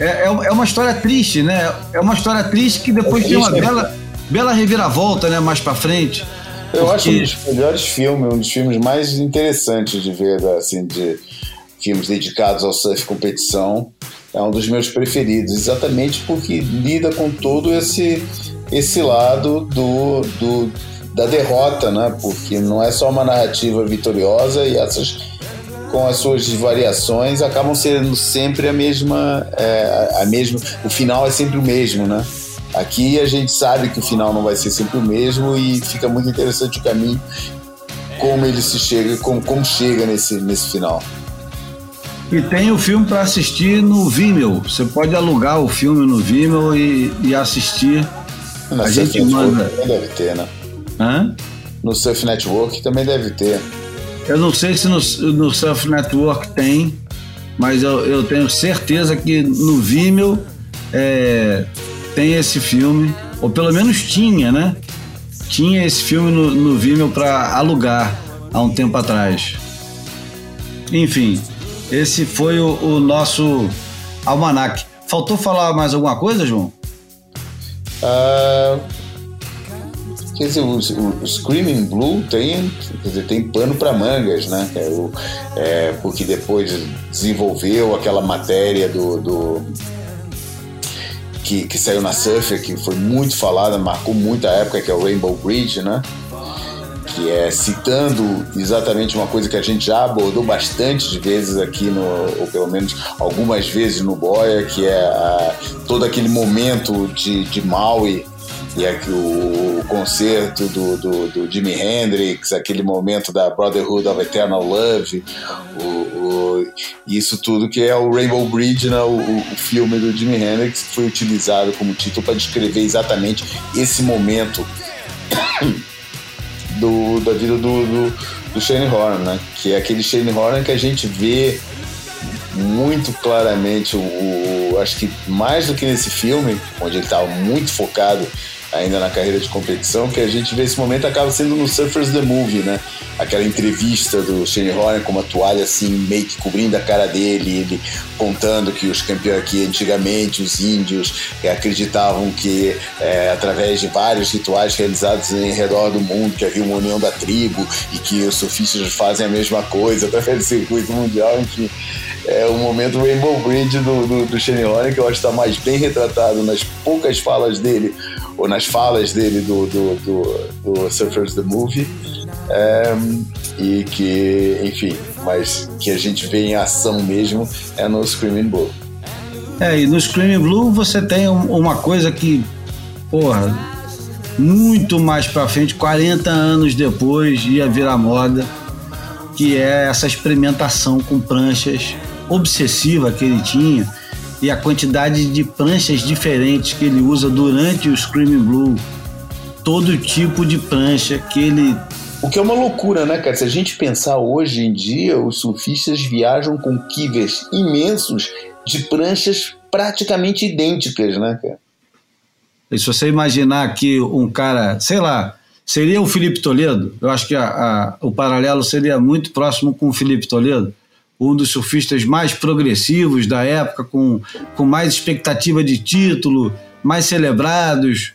A: é, é, uma história triste, né? É uma história triste que depois é tem uma bela, bela reviravolta, né? Mais para frente.
B: Eu porque... acho um dos melhores filmes, um dos filmes mais interessantes de ver, assim, de filmes dedicados ao surf competição. É um dos meus preferidos, exatamente porque lida com todo esse, esse lado do, do, da derrota, né? Porque não é só uma narrativa vitoriosa e essas com as suas variações acabam sendo sempre a mesma, é, a mesma, o final é sempre o mesmo, né? Aqui a gente sabe que o final não vai ser sempre o mesmo e fica muito interessante o caminho, como ele se chega, como, como chega nesse, nesse final.
A: E tem o filme para assistir no Vimeo. Você pode alugar o filme no Vimeo e, e assistir.
B: Na a gente manda. Também deve ter, né?
A: Hã?
B: No Surf Network também deve ter.
A: Eu não sei se no, no Surf Network tem, mas eu, eu tenho certeza que no Vimeo é, tem esse filme, ou pelo menos tinha, né? Tinha esse filme no, no Vimeo para alugar há um tempo atrás. Enfim, esse foi o, o nosso almanac. Faltou falar mais alguma coisa, João?
B: Uh, quer dizer, o, o, Screaming Blue tem, quer dizer, tem pano para mangas, né? É, o, é, porque depois desenvolveu aquela matéria do, do que, que saiu na Surfer, que foi muito falada, marcou muita época, que é o Rainbow Bridge, né? Que é citando exatamente uma coisa que a gente já abordou bastante vezes aqui, no, ou pelo menos algumas vezes no Boia, que é a, todo aquele momento de, de Maui e aqui o, o concerto do, do, do, Jimi Hendrix, aquele momento da Brotherhood of Eternal Love, o, o, isso tudo que é o Rainbow Bridge, né, o, o filme do Jimi Hendrix, que foi utilizado como título para descrever exatamente esse momento do, da vida do, do, do Shane Horn, né, que é aquele Shane Horn que a gente vê muito claramente o, o, acho que mais do que nesse filme onde ele estava muito focado ainda na carreira de competição, que a gente vê esse momento acaba sendo no Surfers the Movie, né? Aquela entrevista do Shane Horner com uma toalha assim, meio que cobrindo a cara dele, ele contando que os campeões aqui antigamente, os índios, acreditavam que é, através de vários rituais realizados em redor do mundo, que havia uma união da tribo e que os surfistas fazem a mesma coisa através do circuito mundial, enfim é o momento Rainbow Bridge do, do, do Shane Horner, que eu acho que está mais bem retratado nas poucas falas dele ou nas falas dele do, do, do, do Surfers the Movie. É, e que, enfim, mas que a gente vê em ação mesmo é no Screaming Blue.
A: É, e no Screaming Blue você tem uma coisa que, porra, muito mais pra frente, 40 anos depois, ia virar moda, que é essa experimentação com pranchas obsessiva que ele tinha e a quantidade de pranchas diferentes que ele usa durante o Screaming Blue. Todo tipo de prancha que ele.
B: O que é uma loucura, né, cara? Se a gente pensar hoje em dia, os surfistas viajam com quivers imensos de pranchas praticamente idênticas, né, cara?
A: E se você imaginar que um cara, sei lá, seria o Felipe Toledo, eu acho que a, a, o paralelo seria muito próximo com o Felipe Toledo um dos surfistas mais progressivos da época, com, com mais expectativa de título, mais celebrados.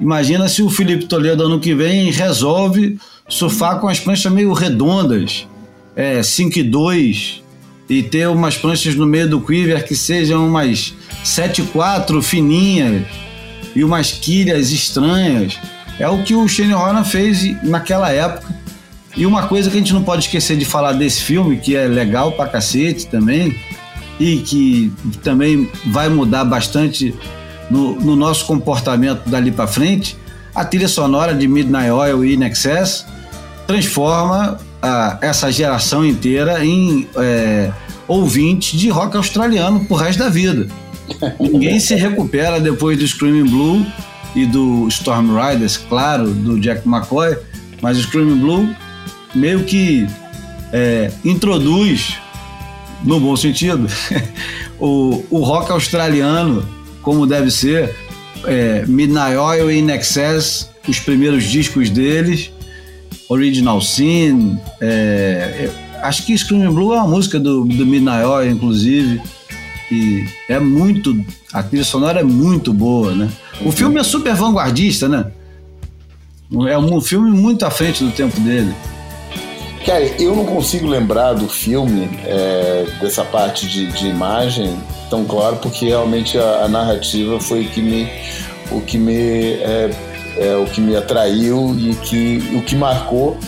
A: Imagina se o Felipe Toledo ano que vem resolve surfar com as pranchas meio redondas, é, 5 e 2, e ter umas pranchas no meio do quiver que sejam umas 7 e 4 fininhas e umas quilhas estranhas. É o que o Shane Horan fez naquela época e uma coisa que a gente não pode esquecer de falar desse filme, que é legal pra cacete também, e que também vai mudar bastante no, no nosso comportamento dali para frente, a trilha sonora de Midnight Oil e In Excess transforma essa geração inteira em é, ouvintes de rock australiano pro resto da vida. Ninguém se recupera depois do Screaming Blue e do Storm Riders, claro, do Jack McCoy, mas o Screaming Blue meio que é, introduz, no bom sentido, o, o rock australiano como deve ser. É, Midnight Oil e In Excess, os primeiros discos deles, Original Sin, é, acho que Screaming Blue é uma música do, do Midnight Oil, inclusive. E é muito. A trilha sonora é muito boa, né? O filme é super vanguardista, né? É um filme muito à frente do tempo dele.
B: Cara, eu não consigo lembrar do filme, é, dessa parte de, de, imagem, tão claro, porque realmente a, a, narrativa foi que me, o que me, é, é, o que me atraiu e que, o que marcou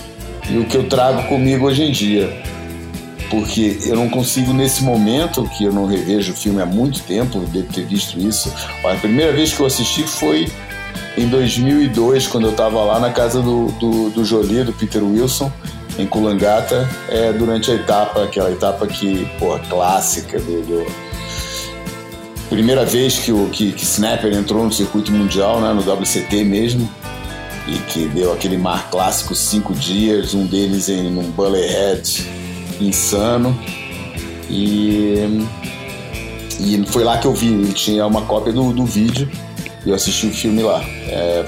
B: e o que eu trago comigo hoje em dia porque eu não consigo nesse momento, que eu não revejo o filme há muito tempo, devo ter visto isso. A primeira vez que eu assisti foi em 2002, quando eu estava lá na casa do, do, do Jolie, do Peter Wilson, em Kulangata, é, durante a etapa, aquela etapa que, porra, clássica do, do primeira vez que o que, que Snapper entrou no circuito mundial, né, no WCT mesmo, e que deu aquele mar clássico cinco dias, um deles em um Bullerhead insano. E, e foi lá que eu vi, tinha uma cópia do, do vídeo eu assisti o filme lá.
A: É.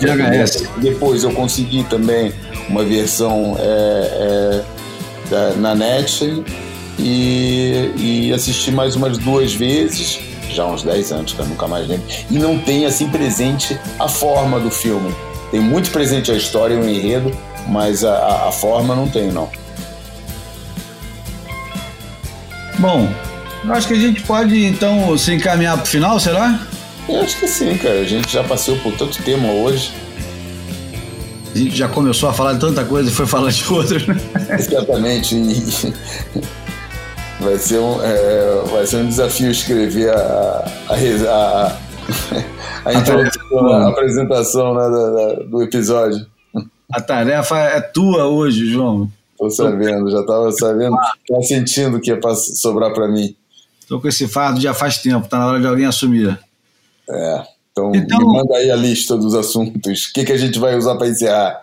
B: Depois eu consegui também uma versão é, é, da, na net e, e assisti mais umas duas vezes, já uns 10 anos que eu nunca mais lembro, e não tem assim presente a forma do filme. Tem muito presente a história e o enredo, mas a, a forma não tem, não.
A: Bom, eu acho que a gente pode então se encaminhar para o final, será?
B: Eu acho que sim, cara. A gente já passou por tanto tema hoje.
A: A gente já começou a falar de tanta coisa e foi falar de outras, né?
B: Exatamente. vai, ser um, é, vai ser um desafio escrever a, a, a, a, introdução, a apresentação né, da, do episódio.
A: A tarefa é tua hoje, João.
B: Tô sabendo, já tava sabendo, tava sentindo que ia sobrar para mim.
A: Tô com esse fardo já faz tempo, tá na hora de alguém assumir.
B: É, então, então me manda aí a lista dos assuntos. O que, que a gente vai usar para encerrar?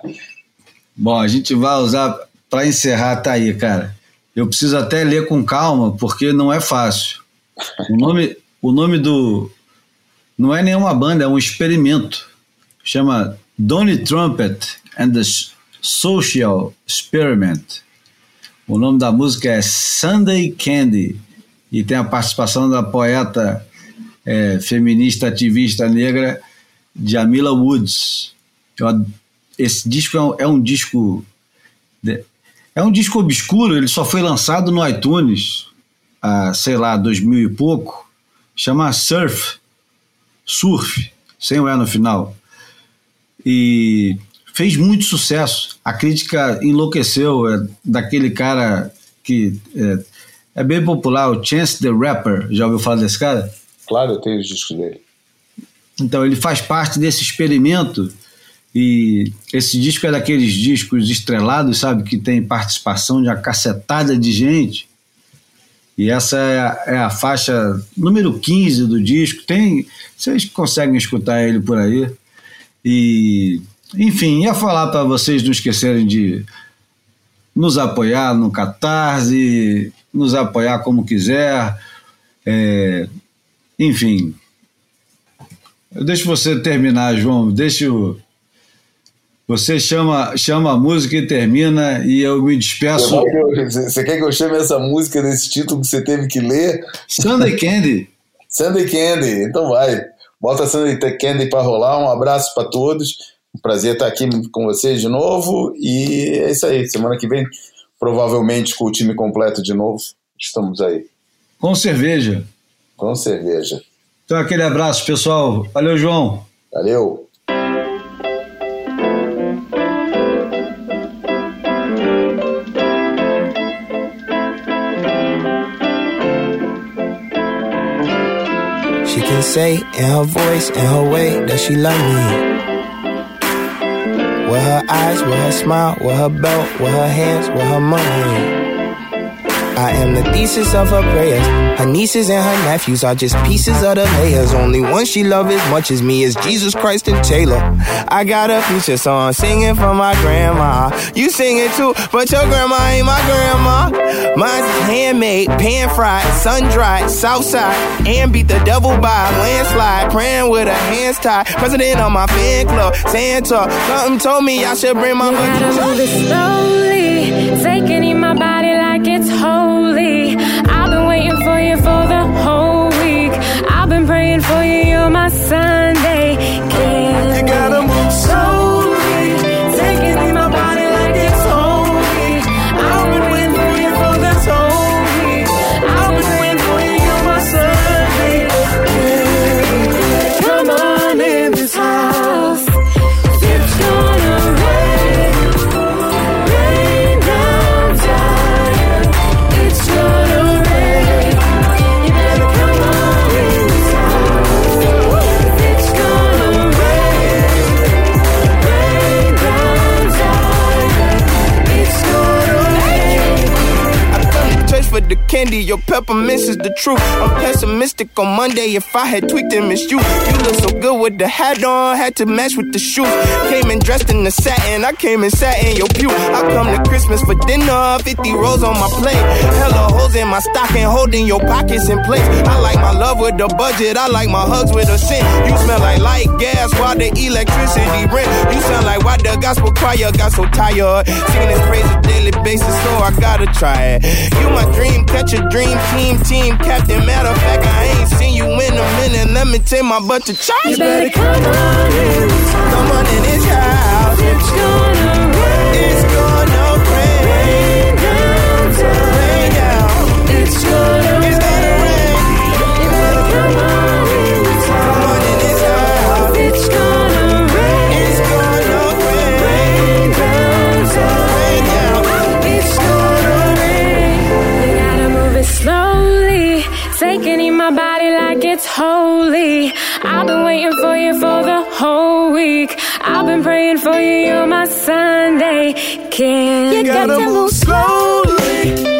A: Bom, a gente vai usar para encerrar, tá aí, cara. Eu preciso até ler com calma, porque não é fácil. O nome, o nome do. Não é nenhuma banda, é um experimento. Chama Donny Trumpet and the Social Experiment. O nome da música é Sunday Candy e tem a participação da poeta é, feminista ativista negra Jamila Woods. Eu, esse disco é um, é um disco é um disco obscuro. Ele só foi lançado no iTunes, há, sei lá, 2000 e pouco. Chama Surf, Surf, sem o E no final. E fez muito sucesso. A crítica enlouqueceu é, daquele cara que é, é, bem popular, o Chance the Rapper. Já ouviu falar desse cara?
B: Claro, eu tenho os discos dele.
A: Então, ele faz parte desse experimento e esse disco é daqueles discos estrelados, sabe, que tem participação de uma cacetada de gente. E essa é a, é a faixa número 15 do disco. Tem, vocês conseguem escutar ele por aí. E enfim, ia falar para vocês não esquecerem de nos apoiar no Catarse, nos apoiar como quiser. É, enfim, eu deixo você terminar, João. Deixa o. Você chama, chama a música e termina, e eu me despeço.
B: Você quer que eu chame essa música desse título que você teve que ler?
A: Sunday Candy.
B: Sunday Candy, então vai. Bota Sunday Candy para rolar. Um abraço para todos. Um prazer estar aqui com vocês de novo. E é isso aí. Semana que vem, provavelmente com o time completo de novo. Estamos aí.
A: Com cerveja.
B: Com cerveja.
A: Então, aquele abraço, pessoal. Valeu, João.
B: Valeu. She can say in her voice, in her way, that she love me. With her eyes, with her smile, with her belt, with her hands, with her money.
E: I am the thesis of her prayers. Her nieces and her nephews are just pieces of the layers. Only one she love as much as me is Jesus Christ and Taylor. I got a future song singing for my grandma. You sing it too, but your grandma ain't my grandma. Mine's handmade, pan fried, sun dried, south side, and beat the devil by landslide. Praying with her hands tied. President of my fan club, Santa. Something told me I should bring my.
F: You gotta move it slowly,
E: candy, your peppermints is the truth. I'm pessimistic on Monday if I had tweaked and missed you. You look so good with the hat on, had to match with the shoes. Came in dressed in the satin, I came and sat in your pew. I come to Christmas for dinner, 50 rolls on my plate. Hella holes in my stocking, holding your pockets in place. I like my love with the budget, I like my hugs with a scent. You smell like light gas while the electricity rent. You sound like why the gospel choir got so tired. Singing his praises daily basis, so I gotta try it. You my dream, a dream team, team captain. Matter of fact, I ain't seen you in a minute. Let me take my butt to church.
F: You better come on in.
E: Come on in this house.
F: It's gonna holy. I've been waiting for you for the whole week. I've been praying for you, you're my Sunday. Can
E: You gotta move slowly.